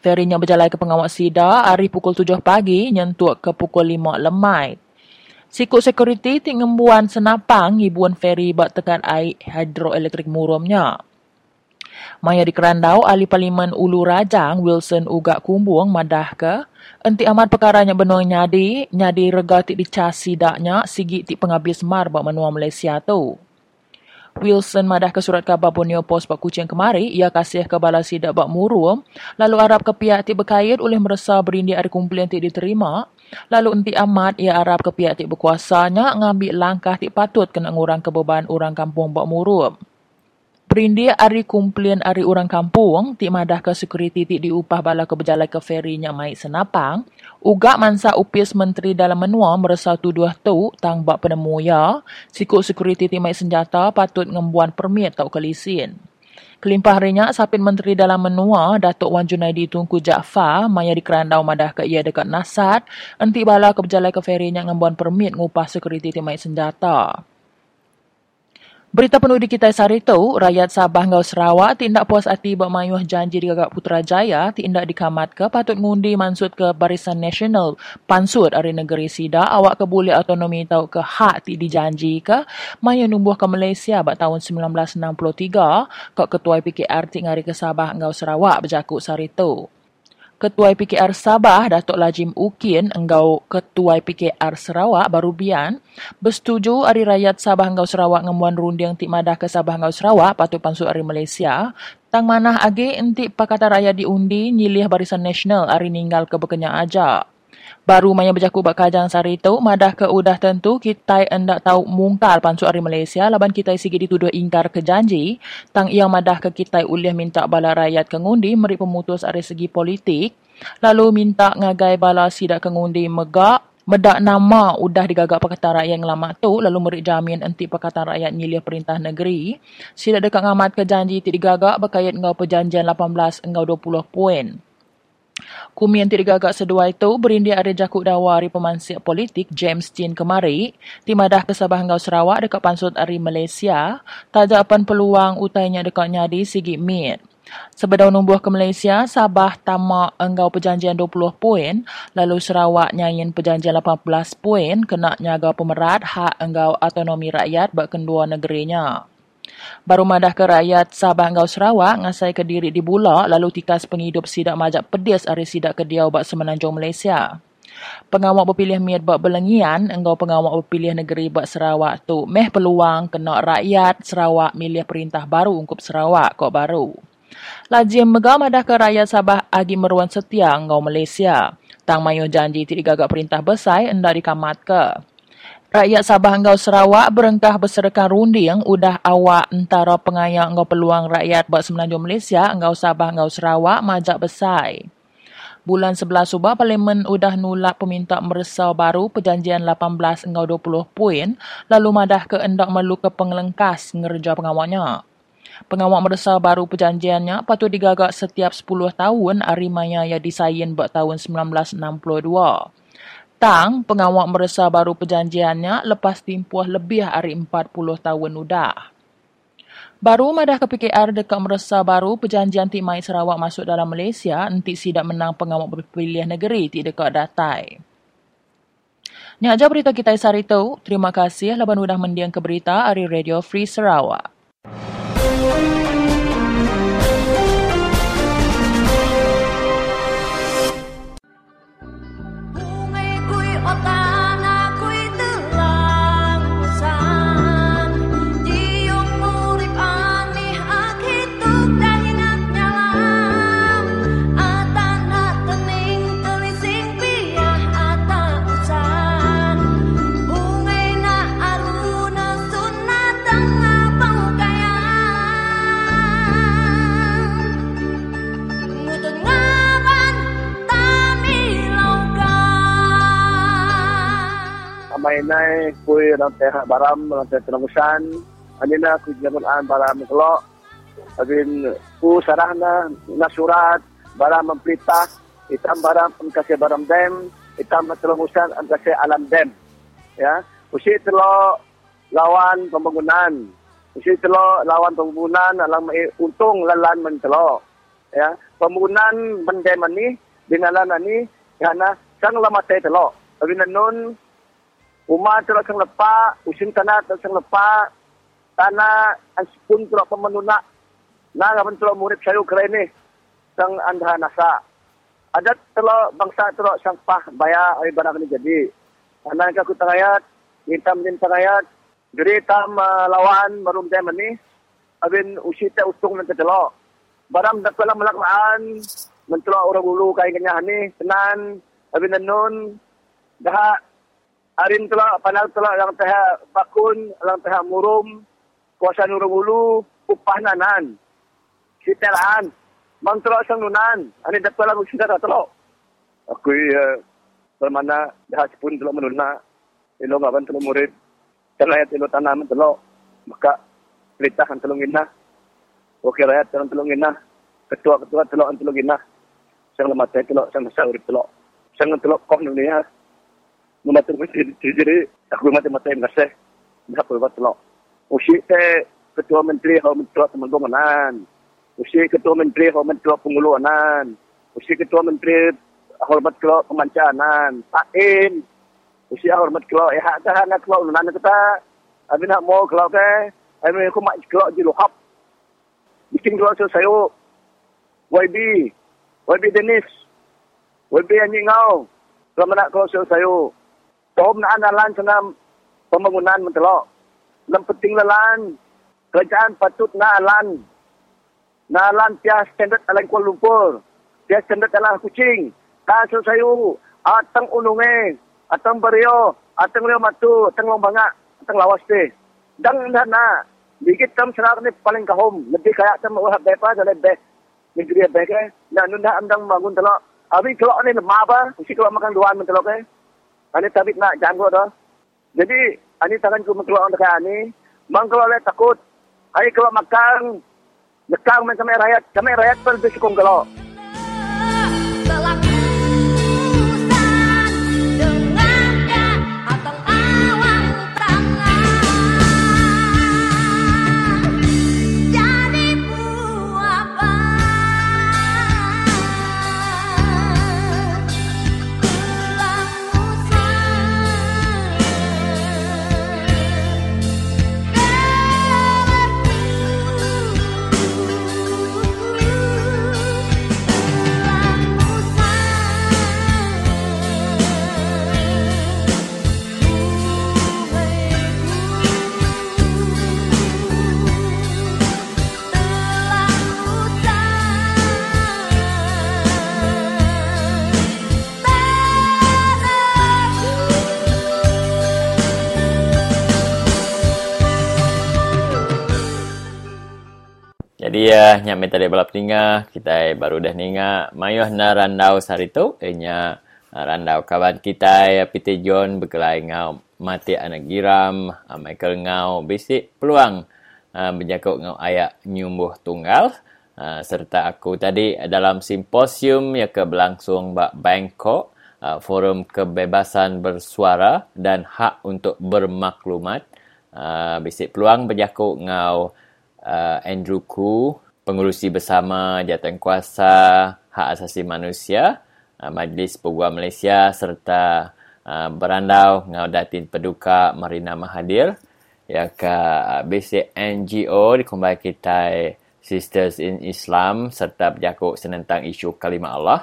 Ferinya berjalai ke pengawak sida hari pukul 7 pagi nyentuk ke pukul 5 lemai. Sikut security ti ngembuan senapang ibuan feri bak tekan air hidroelektrik murumnya. Maya di kerandau, ahli parlimen Ulu Rajang, Wilson Ugak Kumbung, madah ke, enti amat perkaranya benua nyadi, nyadi rega ti dicas sidaknya, sigi ti penghabis mar bak menua Malaysia tu. Wilson madah ke surat khabar Borneo Post bak kucing kemari, ia kasih ke bala sidak bak murum, lalu harap ke pihak ti berkait oleh merasa berindi ada kumpulan ti diterima, Lalu enti amat ia harap ke pihak tik berkuasanya ngambil langkah tik patut kena ngurang kebeban orang kampung bak murum. Perindi ari kumpulan ari orang kampung, tik madah ke security tik diupah bala ke berjalan ke ferinya mai senapang, uga mansa upis menteri dalam menua merasa tuduh tu tang bak penemu ya, sikut security tik mai senjata patut ngembuan permit tau kelisin. Kelimpah harinya, sapin Menteri Dalam Menua, Datuk Wan Junaidi Tunku Jaafar, maya di kerandau madah ke ia dekat Nasat, enti bala ke berjalai ke ferinya ngembuan permit ngupah sekuriti timai senjata. Berita penuh di kita hari itu, rakyat Sabah ngau Sarawak tindak puas hati bermayuh janji di Gagak Putrajaya tindak dikamat ke patut ngundi mansut ke Barisan Nasional pansut dari negeri Sida awak ke boleh autonomi tau ke hak ti dijanji ke maya numbuh ke Malaysia bak tahun 1963 ke ketua PKR ti ngari ke Sabah ngau Sarawak berjakuk sari itu. Ketua PKR Sabah, Datuk Lajim Ukin, enggau Ketua PKR Sarawak, baru bian, bersetuju Hari Rakyat Sabah Enggau Sarawak ngemuan runding tik madah ke Sabah Enggau Sarawak patut pansuk Hari Malaysia, tang manah age entik Pakatan Rakyat diundi nyilih Barisan Nasional hari ninggal ke bekenya aja. Baru maya berjaku bak kajang sari tu, madah ke udah tentu kita endak tahu mungkal pansuk hari Malaysia, laban kita sigi dituduh ingkar ke janji, tang yang madah ke kita ulih minta bala rakyat ke ngundi, meri pemutus dari segi politik, lalu minta ngagai bala sidak ke ngundi megak, medak nama udah digagak Pakatan Rakyat yang lama tu, lalu meri jamin enti Pakatan Rakyat nyilih perintah negeri, sidak dekat ngamat ke janji ti digagak berkait ngau perjanjian 18 ngau 20 poin. Kumi yang tidak agak sedua itu berindi ada jakuk dawari pemansik politik James Chin kemari di madah ke Sabah Enggau Sarawak dekat pansut Ari Malaysia tak apan peluang utainya dekat nyadi sigi mit. Sebedau numbuh ke Malaysia, Sabah tamak enggau perjanjian 20 poin, lalu Sarawak nyayin perjanjian 18 poin kena nyaga pemerat hak enggau autonomi rakyat bak kedua negerinya. Baru madah ke rakyat Sabah Engkau Sarawak ngasai ke diri di Bulak lalu tikas penghidup sidak majak pedis ari sidak ke dia ubat semenanjung Malaysia. Pengawak berpilih miat buat belengian, engkau pengawak berpilih negeri buat Sarawak tu. Meh peluang kena rakyat Sarawak milih perintah baru untuk Sarawak kok baru. Lajim megam ada ke rakyat Sabah agi meruan setia engkau Malaysia. Tang mayuh janji tidak gagak perintah besar hendak dikamat ke. Rakyat Sabah engkau Sarawak berengkah berserkan runding udah awak antara pengayang engkau peluang rakyat buat semenanjung Malaysia engkau Sabah engkau Sarawak majak besar. Bulan 11 Subah, Parlimen udah nolak peminta meresau baru perjanjian 18 engkau 20 poin lalu madah ke endak malu ke pengelengkas ngerja pengawaknya. Pengawak meresau baru perjanjiannya patut digagak setiap 10 tahun hari maya yang disayin buat tahun 1962. Tang, pengawak meresau baru perjanjiannya lepas timpuh lebih hari 40 tahun udah. Baru madah ke PKR dekat meresa baru perjanjian Timai Sarawak masuk dalam Malaysia nanti sidak menang pengawak berpilihan negeri ti dekat datai. Ni aja berita kita hari itu. Terima kasih laban udah mendiang ke berita dari Radio Free Sarawak. Amai nai kui dalam teh baram dalam teh telangusan. Anina kui jamun an baram kelok. Abin ku sarah na na baram memperintah hitam baram kasih baram dem hitam telangusan kasih alam dem. Ya, usi telo lawan pembangunan. Usi telo lawan pembangunan alam untung lalan mentelo. Ya, pembangunan mendem ni dengan lana ni karena sang lama teh telo. Abin nun Rumah tu sang lepak, usin tanah tu sang lepak, tanah asipun tu pemenunak, na ngapan tu murid saya ni, sang anda nasa. Ada telo bangsa tu sang pah bayar ay barang ni jadi. Anak aku tangayat, hitam din tangayat, jadi tam uh, lawan barum time ni, abin usi te utung nanti telo. Barang dak pala melakmaan, mentelo orang ulu kaya kanya ni, tenan, abin nanun, dah Arin telah panal telah lang teh bakun, lang teh murum, kuasa nurung ulu, upah nanan. Sitelaan, mang telah sang nunan, ani dapat lang sida telo. Aku uh, bermana dah pun telah menuna, ilo ngaban telah murid, telah ya telo tanam telo, maka perintah telung ina. Oke rakyat telung telung ina, ketua-ketua telung telung ina. Sang lemah teh telung, sang nasa urip telung. Sang telung kok dunia, membantu jadi aku mati mati ngasih dah aku buat lo usi te ketua menteri hau menteri teman usi ketua menteri hau menteri penguluanan usi ketua menteri hormat kelo pemancanan. Pain usi hormat kelo ya hak dah nak kelo nan kita abi nak mau kelo ke? Abi aku mak kelo di lohap bikin kelo saya. YB YB Dennis. YB anjing ngau kalau nak kelo saya. Tom na analan sana pembangunan mentelok. Lem penting lalan kerajaan patut na alan. Na alan pia standard alan Kuala Lumpur. Pia standard alan kucing. Kaso sayu atang ununge, atang berio, atang leo matu, atang lombanga, atang lawas te. Dang na na. Dikit tam senar ni paling kahom. Lebih kaya tam uhap bepa dari be. Negeri be ke. Na nunda andang bangun telok. Abi kelok ni lemah apa? Mesti kelok makan duaan mentelok ke. Ani tabik nak janggut dah. Jadi, ani tangan ku keluar dekat ani. Mang kalau le takut. Hai kalau makan. Lekang main sama rakyat. Kami rakyat pun bersukung kalau. Uh, nya dia balap tinggal, kita baru dah ninga mayuh na randau sarito, uh, randau kawan kita Peter John berkelai ngau mati anak giram, uh, Michael ngau bisik peluang uh, ngau ayak nyumbuh tunggal. Uh, serta aku tadi dalam simposium yang ke berlangsung bak Bangkok, uh, forum kebebasan bersuara dan hak untuk bermaklumat. Uh, bisik peluang berjakut ngau uh, Andrew Koo, pengurusi bersama Jatuh Kuasa Hak Asasi Manusia, uh, Majlis Peguam Malaysia serta uh, berandau ngau datin peduka Marina Mahathir ya ke uh, basic NGO dikumpul kita Sisters in Islam serta berjakut senentang isu kalimah Allah.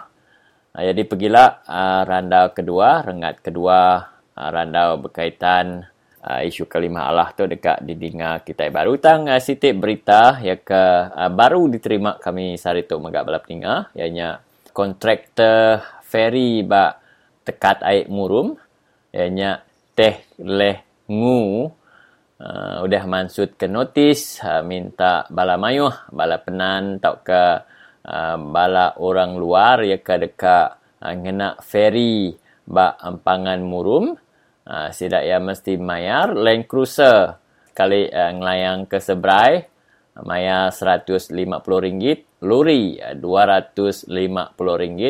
Uh, jadi pergilah uh, randau kedua, rengat kedua uh, randau berkaitan uh, isu kalimah Allah tu dekat di dinga kita. Baru tang uh, sitip berita ya ke uh, baru diterima kami sari tu megak balap tinga ianya kontraktor ferry ba tekat air murum. Ianya teh leh ngu uh, udah mansut ke notis uh, minta bala mayuh bala penan tau ke uh, bala orang luar ya ke dekat uh, ngena ferry ba ampangan murum uh, sidak ya mesti mayar Land Cruiser. Kali uh, ngelayang ke Sebrai uh, mayar RM150 lori uh, RM250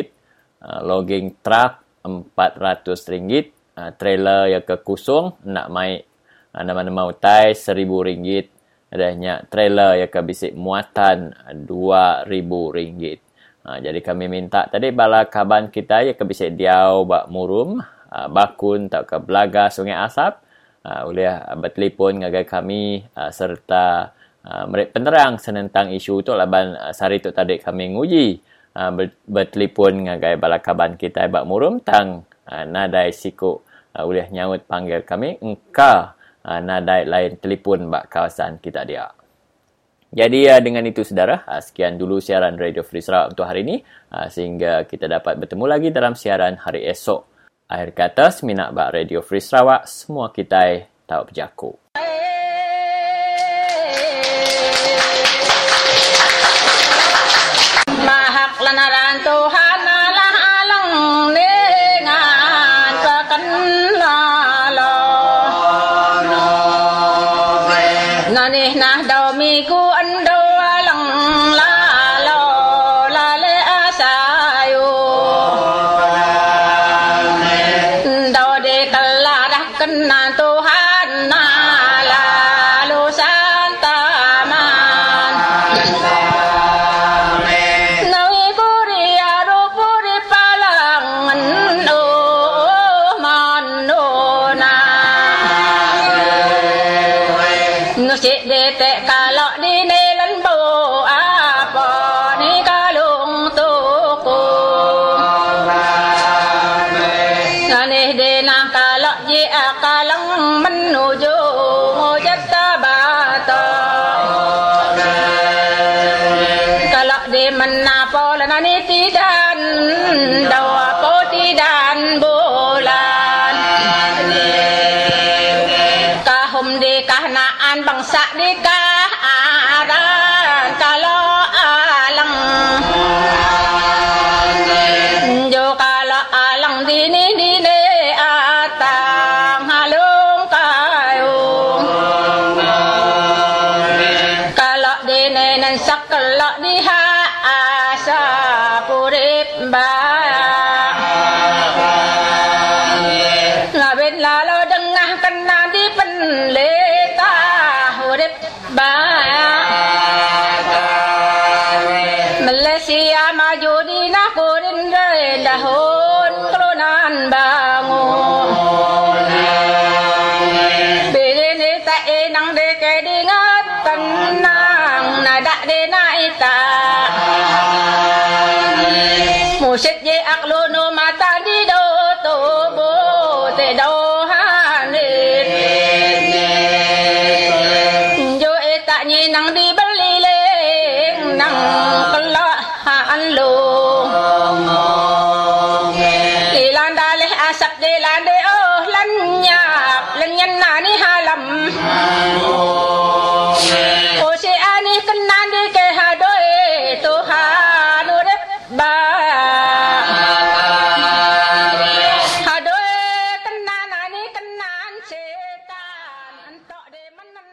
uh, logging truck RM400 uh, trailer yang ke kusung nak mai uh, nama-nama utai RM1,000 adanya trailer yang ke bisik muatan RM2,000 Ha, jadi kami minta tadi bala kaban kita yang ke bisik diau bak murum uh, bakun tak ke belaga sungai asap uh, boleh uh, bertelefon dengan kami uh, serta uh, penerang senentang isu tu laban uh, sari tu tadi kami nguji uh, ber, bertelefon dengan balakaban kita bak murum tang. Uh, nadai siku uh, boleh nyaut panggil kami engka uh, nadai lain telefon bak kawasan kita dia. Jadi uh, dengan itu saudara, uh, sekian dulu siaran Radio Free Sarawak untuk hari ini. Uh, sehingga kita dapat bertemu lagi dalam siaran hari esok. Akhir kata, seminak bak Radio Free Sarawak, semua kita tahu berjaku.